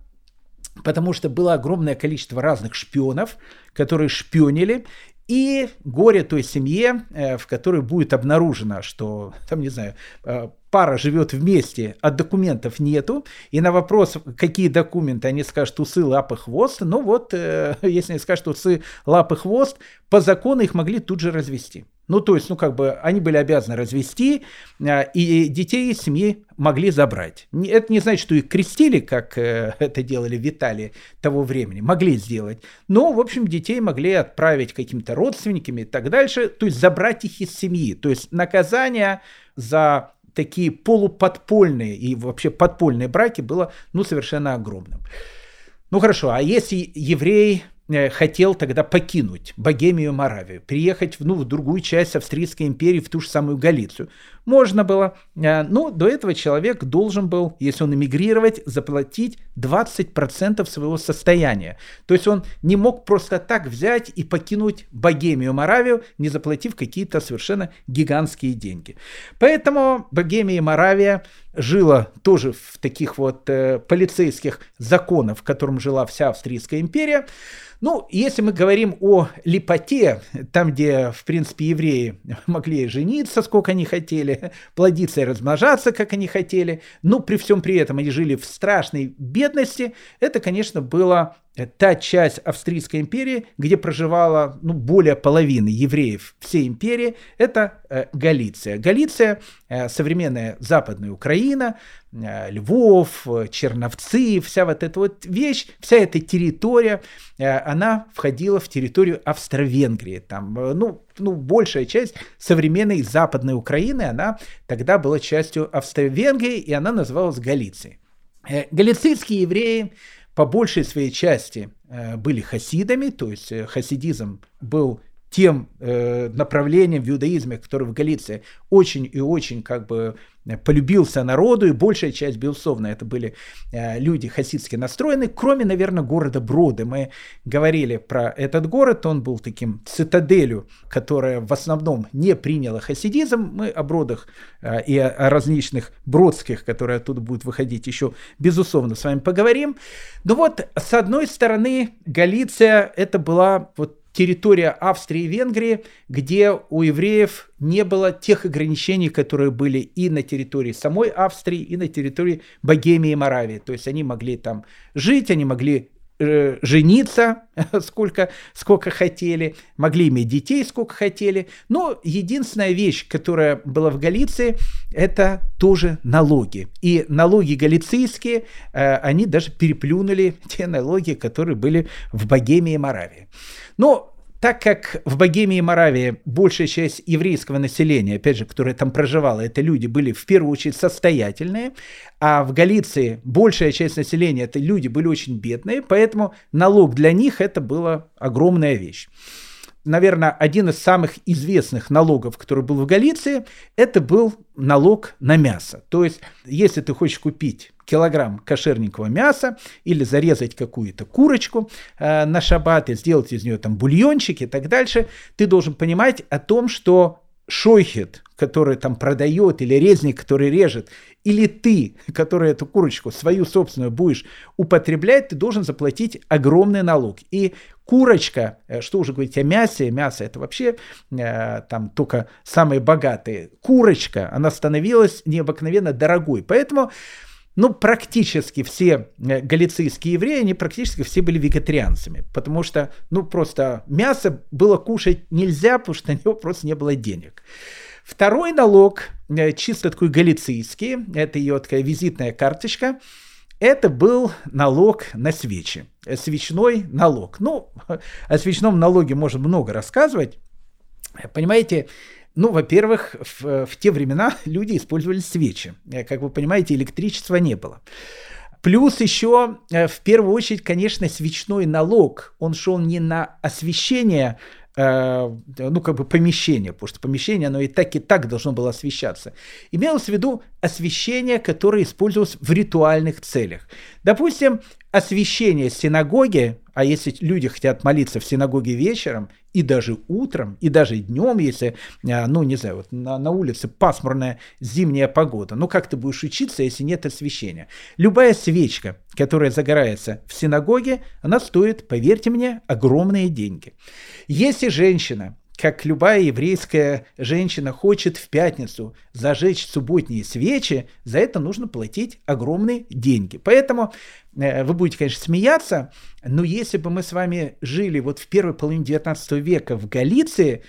потому что было огромное количество разных шпионов, которые шпионили, и горе той семье, э, в которой будет обнаружено, что, там, не знаю, э, пара живет вместе, а документов нету, и на вопрос, какие документы, они скажут усы, лапы, хвост, ну вот, э, [laughs] если они скажут усы, лапы, хвост, по закону их могли тут же развести. Ну, то есть, ну, как бы они были обязаны развести, э, и детей из семьи могли забрать. Это не значит, что их крестили, как э, [laughs] это делали в того времени. Могли сделать. Но, в общем, детей могли отправить какими-то родственниками и так дальше. То есть, забрать их из семьи. То есть, наказание за такие полуподпольные и вообще подпольные браки было ну, совершенно огромным. Ну хорошо, а если еврей Э, хотел тогда покинуть Богемию Моравию, приехать ну, в другую часть Австрийской империи, в ту же самую Галицию. Можно было, э, но до этого человек должен был, если он эмигрировать, заплатить 20% своего состояния. То есть он не мог просто так взять и покинуть Богемию Моравию, не заплатив какие-то совершенно гигантские деньги. Поэтому Богемия и Моравия жила тоже в таких вот э, полицейских законах, в котором жила вся Австрийская империя. Ну, если мы говорим о липоте, там, где, в принципе, евреи могли жениться, сколько они хотели, [laughs] плодиться и размножаться, как они хотели, но при всем при этом они жили в страшной бедности, это, конечно, было та часть Австрийской империи, где проживало ну, более половины евреев всей империи, это э, Галиция. Галиция, э, современная западная Украина, э, Львов, Черновцы, вся вот эта вот вещь, вся эта территория, э, она входила в территорию Австро-Венгрии. Там, э, ну, ну, большая часть современной западной Украины, она тогда была частью Австро-Венгрии, и она называлась Галицией. Э, галицийские евреи по большей своей части э, были хасидами, то есть э, хасидизм был тем э, направлением в иудаизме, который в Галиции очень и очень как бы полюбился народу, и большая часть, безусловно, это были э, люди хасидски настроены, кроме, наверное, города Броды. Мы говорили про этот город, он был таким цитаделью, которая в основном не приняла хасидизм. Мы о Бродах э, и о, различных бродских, которые оттуда будут выходить, еще, безусловно, с вами поговорим. Но вот, с одной стороны, Галиция это была вот территория Австрии и Венгрии, где у евреев не было тех ограничений, которые были и на территории самой Австрии, и на территории Богемии и Моравии. То есть они могли там жить, они могли жениться [laughs] сколько, сколько хотели, могли иметь детей сколько хотели. Но единственная вещь, которая была в Галиции, это тоже налоги. И налоги галицийские, э, они даже переплюнули [laughs] те налоги, которые были в Богемии и Моравии. Но так как в Богемии и Моравии большая часть еврейского населения, опять же, которое там проживало, это люди были в первую очередь состоятельные, а в Галиции большая часть населения, это люди были очень бедные, поэтому налог для них это была огромная вещь наверное, один из самых известных налогов, который был в Галиции, это был налог на мясо. То есть, если ты хочешь купить килограмм кошерненького мяса или зарезать какую-то курочку э, на шаббат и сделать из нее там бульончик и так дальше, ты должен понимать о том, что шойхет, который там продает, или резник, который режет, или ты, который эту курочку свою собственную будешь употреблять, ты должен заплатить огромный налог. И курочка, э, что уже говорить о мясе, мясо это вообще э, там только самые богатые, курочка, она становилась необыкновенно дорогой. Поэтому ну, практически все э, галицийские евреи, они практически все были вегетарианцами, потому что, ну, просто мясо было кушать нельзя, потому что на него просто не было денег. Второй налог, э, чисто такой галицийский, это ее такая визитная карточка, это был налог на свечи, свечной налог. Ну, [laughs] о свечном налоге можно много рассказывать. Понимаете, ну, во-первых, в, в те времена [laughs] люди использовали свечи. Э, как вы понимаете, электричества не было. Плюс еще, э, в первую очередь, конечно, свечной налог. Он шел не на освещение Э, ну, как бы помещение, потому что помещение, оно и так, и так должно было освещаться. Имелось в виду освещение, которое использовалось в ритуальных целях. Допустим, освещение синагоги, а если люди хотят молиться в синагоге вечером, и даже утром, и даже днем, если, э, ну, не знаю, вот на, на улице пасмурная зимняя погода, ну, как ты будешь учиться, если нет освещения? Любая свечка, которая загорается в синагоге, она стоит, поверьте мне, огромные деньги. Если женщина как любая еврейская женщина хочет в пятницу зажечь субботние свечи, за это нужно платить огромные деньги. Поэтому э, вы будете, конечно, смеяться, но если бы мы с вами жили вот в первой половине 19 века в Галиции,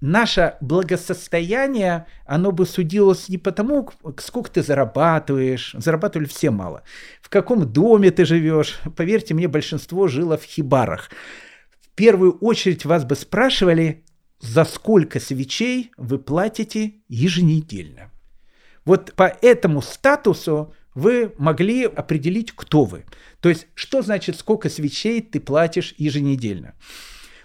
наше благосостояние, оно бы судилось не потому, сколько ты зарабатываешь, зарабатывали все мало, в каком доме ты живешь. Поверьте мне, большинство жило в хибарах. В первую очередь вас бы спрашивали, за сколько свечей вы платите еженедельно. Вот по этому статусу вы могли определить, кто вы. То есть, что значит, сколько свечей ты платишь еженедельно.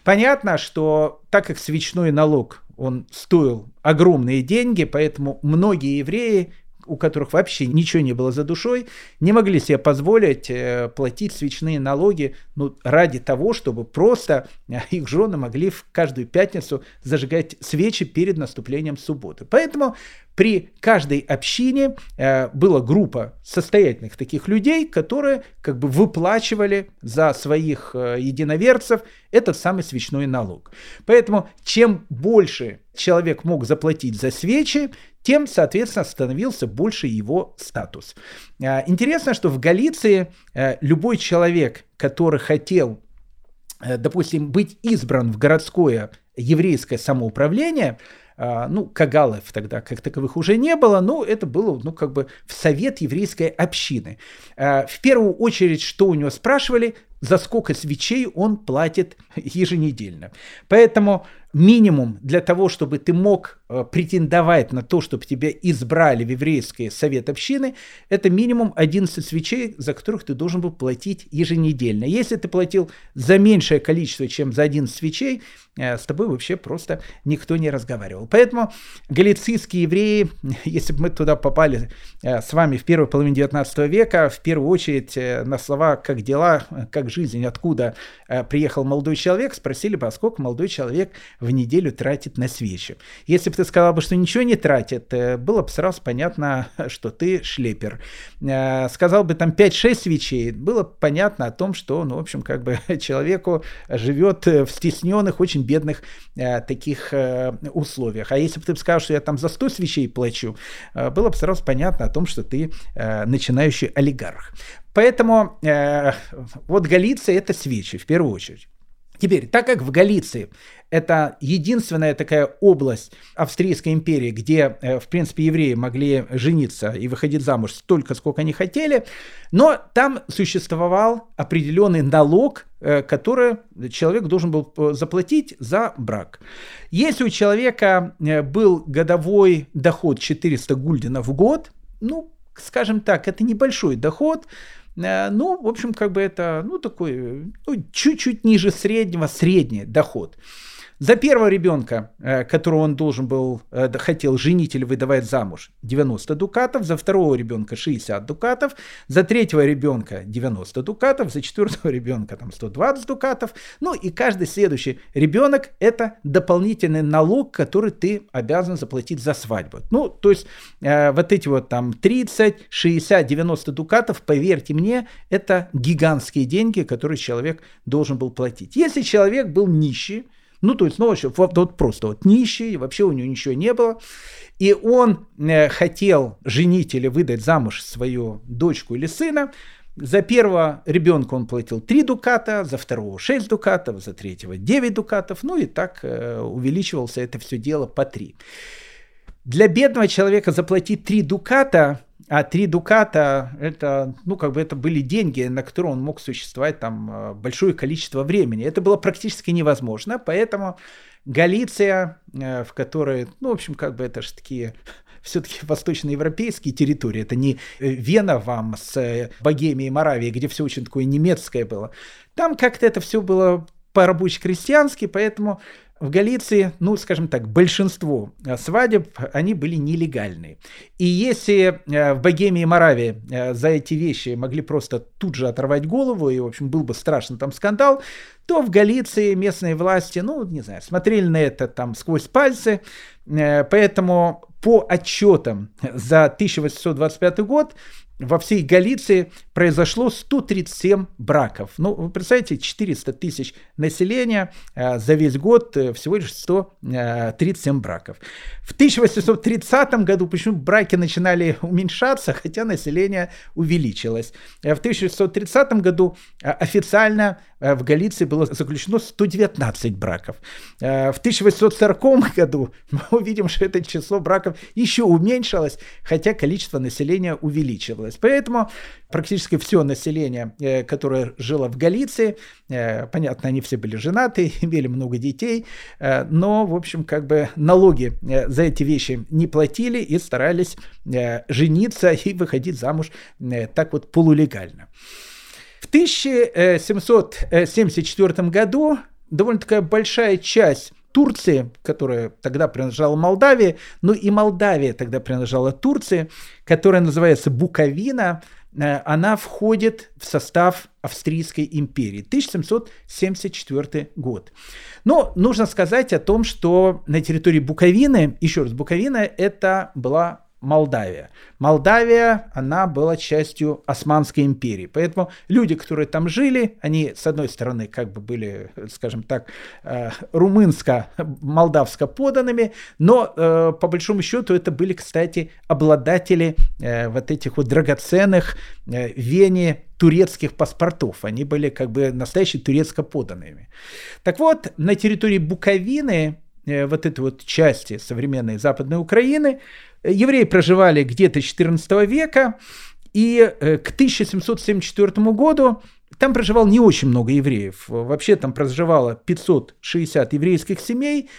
Понятно, что так как свечной налог, он стоил огромные деньги, поэтому многие евреи у которых вообще ничего не было за душой, не могли себе позволить э, платить свечные налоги ну, ради того, чтобы просто э, [laughs] их жены могли в каждую пятницу зажигать свечи перед наступлением субботы. Поэтому при каждой общине э, была группа состоятельных таких людей, которые как бы выплачивали за своих э, единоверцев этот самый свечной налог. Поэтому чем больше человек мог заплатить за свечи, тем, соответственно, становился больше его статус. Э, интересно, что в Галиции любой человек, который хотел, допустим, быть избран в городское еврейское самоуправление, ну, кагалов тогда как таковых уже не было, но это было, ну, как бы в совет еврейской общины. А, в первую очередь, что у него спрашивали, за сколько свечей он платит еженедельно. Поэтому минимум для того, чтобы ты мог э, претендовать на то, чтобы тебя избрали в еврейский совет общины, это минимум 11 свечей, за которых ты должен был платить еженедельно. Если ты платил за меньшее количество, чем за 11 свечей, э, с тобой вообще просто никто не разговаривал. Поэтому галицийские евреи, [laughs] если бы мы туда попали э, с вами в первой половине 19 века, в первую очередь на слова «как дела», «как жизнь», «откуда приехал молодой человек», спросили бы, а сколько молодой человек в неделю тратит на свечи. Если бы ты сказал бы, что ничего не тратит, э, было бы сразу понятно, [laughs] что ты шлепер. Э, сказал бы там 5-6 свечей, было понятно о том, что, ну, в общем, как бы [laughs] человеку живет в стесненных, очень бедных э, таких условиях. А если бы ты сказал, что я там за 100 свечей плачу, было бы сразу понятно о том, что ты начинающий олигарх. Поэтому э, вот Галиция это свечи в первую очередь. Теперь, так как в Галиции это единственная такая область Австрийской империи, где, э, в принципе, евреи могли жениться и выходить замуж столько, сколько они хотели, но там существовал определенный налог, э, который человек должен был э, заплатить за брак. Если у человека был годовой доход 400 гульденов в год, ну, скажем так, это небольшой доход, ну, в общем, как бы это, ну, такой, ну, чуть-чуть ниже среднего, средний доход. За первого ребенка, э, которого он должен был, э, хотел женить или выдавать замуж, 90 дукатов, за второго ребенка 60 дукатов, за третьего ребенка 90 дукатов, за четвертого ребенка там 120 дукатов, ну и каждый следующий ребенок это дополнительный налог, который ты обязан заплатить за свадьбу. Ну, то есть э, вот эти вот там 30, 60, 90 дукатов, поверьте мне, это гигантские деньги, которые человек должен был платить. Если человек был нищий, ну, то есть, ну, вообще, вот, вот просто вот нищий, вообще у него ничего не было. И он э, хотел женить или выдать замуж свою дочку или сына. За первого ребенка он платил 3 дуката, за второго 6 дукатов, за третьего 9 дукатов. Ну и так э, увеличивался это все дело по 3. Для бедного человека заплатить 3 дуката а три дуката, это, ну, как бы это были деньги, на которые он мог существовать там э, большое количество времени. Это было практически невозможно, поэтому Галиция, э, в которой, ну, в общем, как бы это же такие [laughs] все-таки восточноевропейские территории. Это не э, Вена вам с Богемией и Моравией, где все очень такое немецкое было. Там как-то это все было по-рабоче-крестьянски, поэтому в Галиции, ну, скажем так, большинство э, свадеб, они были нелегальные. И если э, в Богемии и Моравии э, за эти вещи могли просто тут же оторвать голову, и, в общем, был бы страшный там скандал, то в Галиции местные власти, ну, не знаю, смотрели на это там сквозь пальцы, поэтому по отчетам за 1825 год во всей Галиции произошло 137 браков. Ну, вы представляете, 400 тысяч населения, э, за весь год э, всего лишь 137 браков. В 1830 году почему браки начинали уменьшаться, хотя население увеличилось. Э, в 1630 году официально в Галиции было заключено 119 браков. В 1840 году [laughs] мы увидим, что это число браков еще уменьшилось, хотя количество населения увеличивалось. Поэтому практически все население, которое жило в Галиции, понятно, они все были женаты, [laughs] имели много детей, но, в общем, как бы налоги за эти вещи не платили и старались жениться и выходить замуж так вот полулегально. В 1774 году довольно такая большая часть Турции, которая тогда принадлежала Молдавии, ну и Молдавия тогда принадлежала Турции, которая называется Буковина, э, она входит в состав Австрийской империи. 1774 год. Но нужно сказать о том, что на территории Буковины, еще раз, Буковина это была Молдавия. Молдавия, она была частью Османской империи. Поэтому люди, которые там жили, они, с одной стороны, как бы были, скажем так, э, румынско-молдавско поданными, но э, по большому счету это были, кстати, обладатели э, вот этих вот драгоценных Вене турецких паспортов. Они были как бы настоящие турецко поданными. Так вот, на территории Буковины, вот этой вот части современной Западной Украины, Евреи проживали где-то 14 века, и э, к 1774 году там проживало не очень много евреев. Вообще там проживало 560 еврейских семей,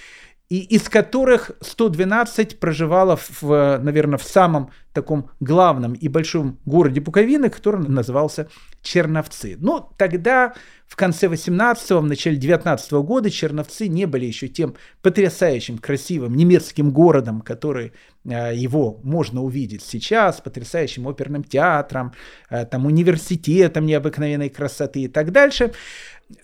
и из которых 112 проживало, в, наверное, в самом таком главном и большом городе Буковины, который назывался Черновцы. Но тогда, в конце 18-го, в начале 19 -го года, Черновцы не были еще тем потрясающим, красивым немецким городом, который э, его можно увидеть сейчас, потрясающим оперным театром, э, там, университетом необыкновенной красоты и так дальше.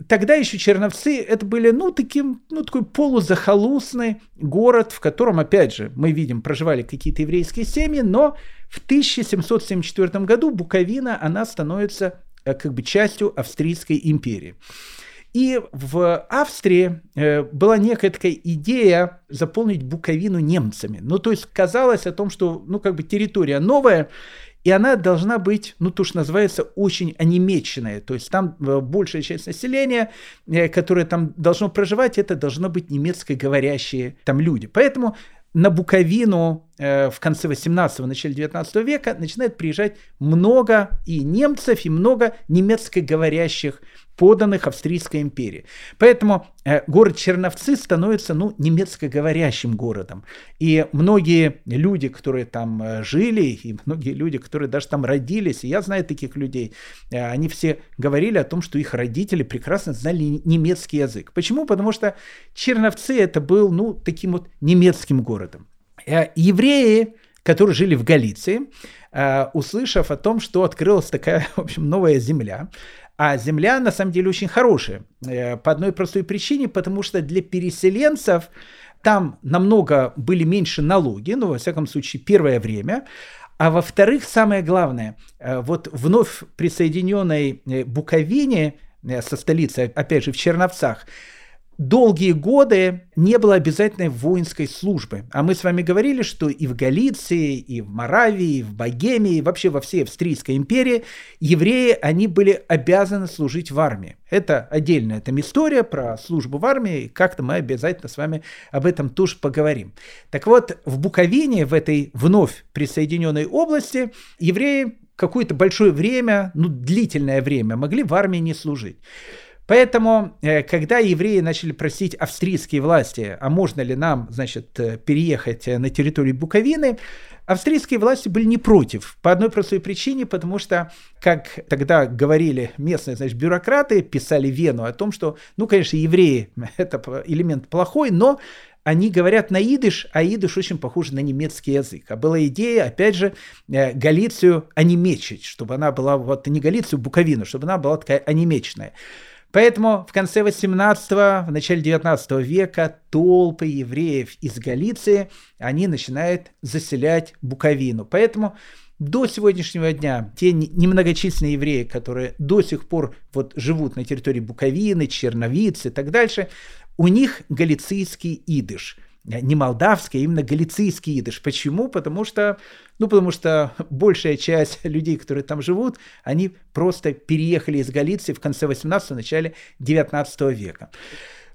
Тогда еще Черновцы это были, ну, таким, ну, такой полузахолустный город, в котором, опять же, мы видим, проживали какие-то еврейские семьи, но в 1774 году Буковина, она становится э, как бы частью Австрийской империи. И в Австрии э, была некая такая идея заполнить Буковину немцами. Ну, то есть казалось о том, что, ну, как бы территория новая, и она должна быть, ну, то, что называется, очень онемеченная. То есть там э, большая часть населения, э, которое там должно проживать, это должно быть немецкоговорящие там люди. Поэтому на Буковину э, в конце 18-го, начале 19 века начинает приезжать много и немцев, и много немецкоговорящих поданных Австрийской империи. Поэтому э, город Черновцы становится ну, немецкоговорящим городом. И многие люди, которые там э, жили, [laughs] и многие люди, которые даже там родились, и я знаю таких людей, э, они все говорили о том, что их родители прекрасно знали немецкий язык. Почему? Потому что Черновцы это был ну, таким вот немецким городом. Э, евреи, которые жили в Галиции, Uh, услышав о том, что открылась такая, [laughs] в общем, новая земля, а земля на самом деле очень хорошая. Э, по одной простой причине, потому что для переселенцев там намного были меньше налоги, ну, во всяком случае, первое время. А во-вторых, самое главное, э, вот вновь присоединенной э, Буковине со столицей, опять же, в Черновцах, долгие годы не было обязательной воинской службы. А мы с вами говорили, что и в Галиции, и в Моравии, и в Богемии, и вообще во всей Австрийской империи евреи, они были обязаны служить в армии. Это отдельная там история про службу в армии, как-то мы обязательно с вами об этом тоже поговорим. Так вот, в Буковине, в этой вновь присоединенной области, евреи какое-то большое время, ну длительное время могли в армии не служить. Поэтому, э, когда евреи начали просить австрийские власти, а можно ли нам, значит, э, переехать э, на территорию Буковины, австрийские власти были не против. По одной простой причине, потому что, как тогда говорили местные, значит, бюрократы, писали Вену о том, что, ну, конечно, евреи – это элемент плохой, но они говорят на идыш, а идыш очень похож на немецкий язык. А была идея, опять же, Галицию онемечить, чтобы она была, вот не Галицию, Буковину, чтобы она была такая онемечная. Поэтому в конце 18-го, в начале 19 века толпы евреев из Галиции, они начинают заселять Буковину. Поэтому до сегодняшнего дня те немногочисленные евреи, которые до сих пор вот живут на территории Буковины, Черновицы и так дальше, у них галицийский идыш. Не молдавский, а именно галицийский идыш. Почему? Потому что, ну, потому что [laughs] большая часть [laughs] людей, которые там живут, они просто переехали из Галиции в конце 18 начале 19 века.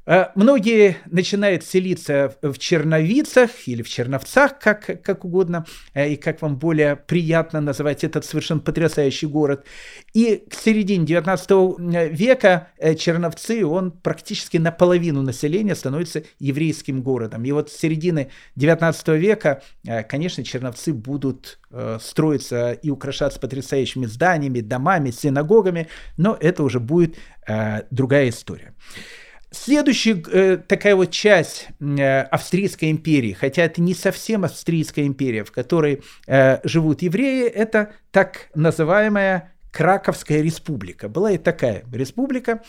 Э, многие начинают селиться в Черновицах или в Черновцах, как, как угодно, э, и как вам более приятно называть этот совершенно потрясающий город. И к середине 19 э, века Черновцы, он практически наполовину населения становится еврейским городом. И вот с середины 19 века, конечно, Черновцы будут строиться и украшаться потрясающими зданиями, домами, синагогами, но это уже будет другая история. Следующая э, такая вот часть э, Австрийской империи, хотя это не совсем Австрийская империя, в которой э, живут евреи, это так называемая Краковская республика. Была и такая республика.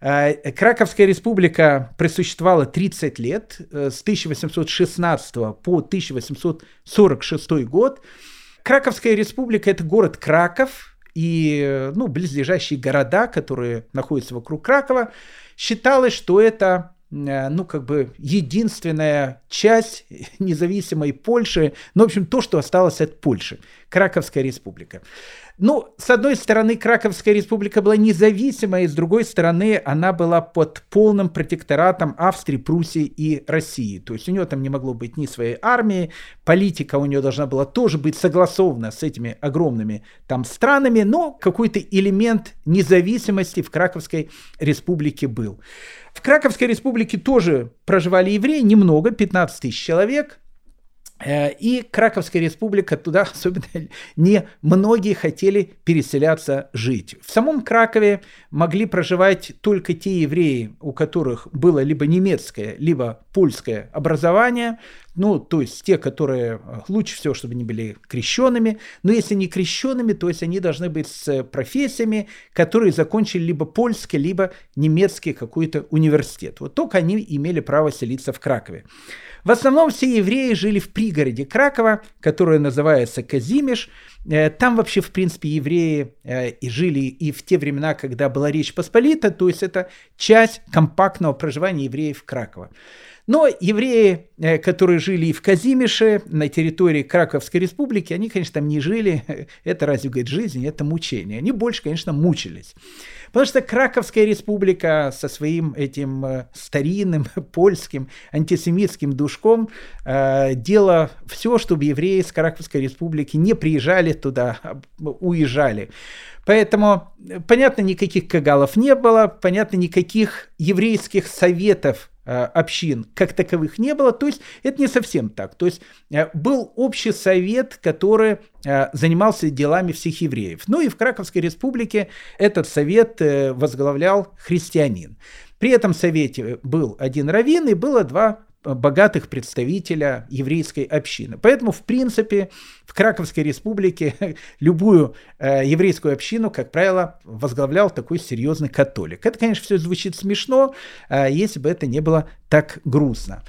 Э, Краковская республика просуществовала 30 лет, э, с 1816 по 1846 год. Краковская республика – это город Краков и ну, близлежащие города, которые находятся вокруг Кракова – Считалось, что это э, ну, как бы единственная часть независимой Польши, ну, в общем, то, что осталось от Польши, Краковская республика. Ну, с одной стороны, Краковская республика была независимая, и с другой стороны, она была под полным протекторатом Австрии, Пруссии и России. То есть у нее там не могло быть ни своей армии, политика у нее должна была тоже быть согласована с этими огромными там странами, но какой-то элемент независимости в Краковской республике был. В Краковской республике тоже проживали евреи, немного, 15 тысяч человек – и Краковская республика, туда [laughs] особенно не многие хотели переселяться жить. В самом Кракове могли проживать только те евреи, у которых было либо немецкое, либо польское образование, ну, то есть те, которые э, лучше всего, чтобы они были крещенными, но если не крещенными, то есть они должны быть с профессиями, которые закончили либо польский, либо немецкий какой-то университет. Вот только они имели право селиться в Кракове. В основном все евреи жили в пригороде Кракова, которое называется Казимиш. Э, там вообще, в принципе, евреи э, и жили и в те времена, когда была Речь Посполита, то есть это часть компактного проживания евреев в Краково. Но евреи, э, которые жили и в Казимише, на территории Краковской республики, они, конечно, там не жили. [laughs] Это разве, говорит, жизнь, это мучение. Они больше, конечно, мучились. Потому что Краковская республика со своим этим старинным [laughs] польским антисемитским душком э, делала все, чтобы евреи из Краковской республики не приезжали туда, а уезжали. Поэтому, понятно, никаких кагалов не было, понятно, никаких еврейских советов Э, общин как таковых не было, то есть это не совсем так. То есть э, был общий совет, который э, занимался делами всех евреев. Ну и в Краковской республике этот совет возглавлял христианин. При этом совете был один раввин и было два богатых представителя еврейской общины. Поэтому, в принципе, в Краковской республике [laughs] любую э, еврейскую общину, как правило, возглавлял такой серьезный католик. Это, конечно, все звучит смешно, э, если бы это не было так грустно.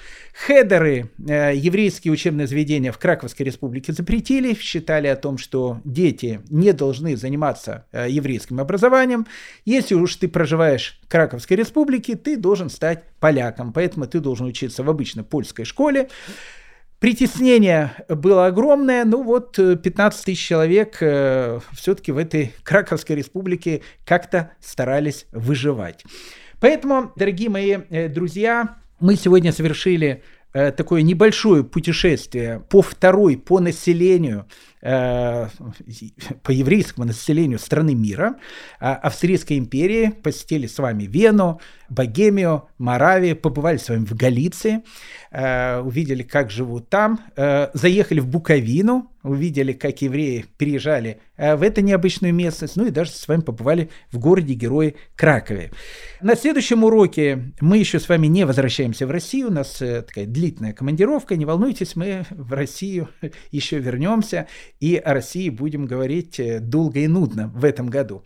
Хедеры, э, еврейские учебные заведения в Краковской республике запретили, считали о том, что дети не должны заниматься э, еврейским образованием. Если уж ты проживаешь Краковской республике, ты должен стать поляком, поэтому ты должен учиться в обычной польской школе. Притеснение было огромное, ну вот 15 э, тысяч человек э, все-таки в этой Краковской республике как-то старались выживать. Поэтому, дорогие мои э, друзья, мы сегодня совершили э, такое небольшое путешествие по второй по населению Э, по еврейскому населению страны мира, а Австрийской империи, посетили с вами Вену, Богемию, Моравию, побывали с вами в Галиции, э, увидели, как живут там, э, заехали в Буковину, увидели, как евреи переезжали в эту необычную местность, ну и даже с вами побывали в городе-герое Кракове. На следующем уроке мы еще с вами не возвращаемся в Россию, у нас такая длительная командировка, не волнуйтесь, мы в Россию [laughs] еще вернемся и о России будем говорить э, долго и нудно в этом году.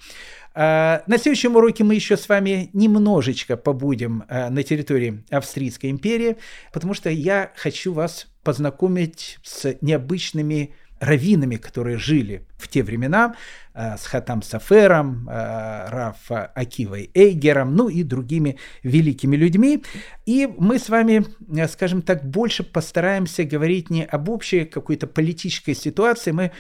А, на следующем уроке мы еще с вами немножечко побудем э, на территории Австрийской империи, потому что я хочу вас познакомить с необычными раввинами, которые жили в те времена, с Хатам Сафером, Раф Акивой Эйгером, ну и другими великими людьми. И мы с вами, скажем так, больше постараемся говорить не об общей какой-то политической ситуации, мы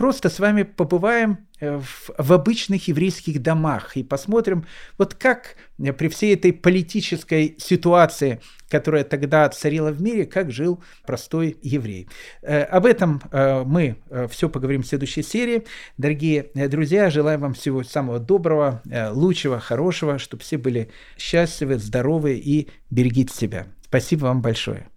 просто с вами побываем э, в, в обычных еврейских домах и посмотрим, вот как э, при всей этой политической ситуации, которая тогда царила в мире, как жил простой еврей. Э, об этом мы все поговорим в следующей серии. Дорогие друзья, желаю вам всего самого доброго, лучшего, хорошего, чтобы все были счастливы, здоровы и берегите себя. Спасибо вам большое.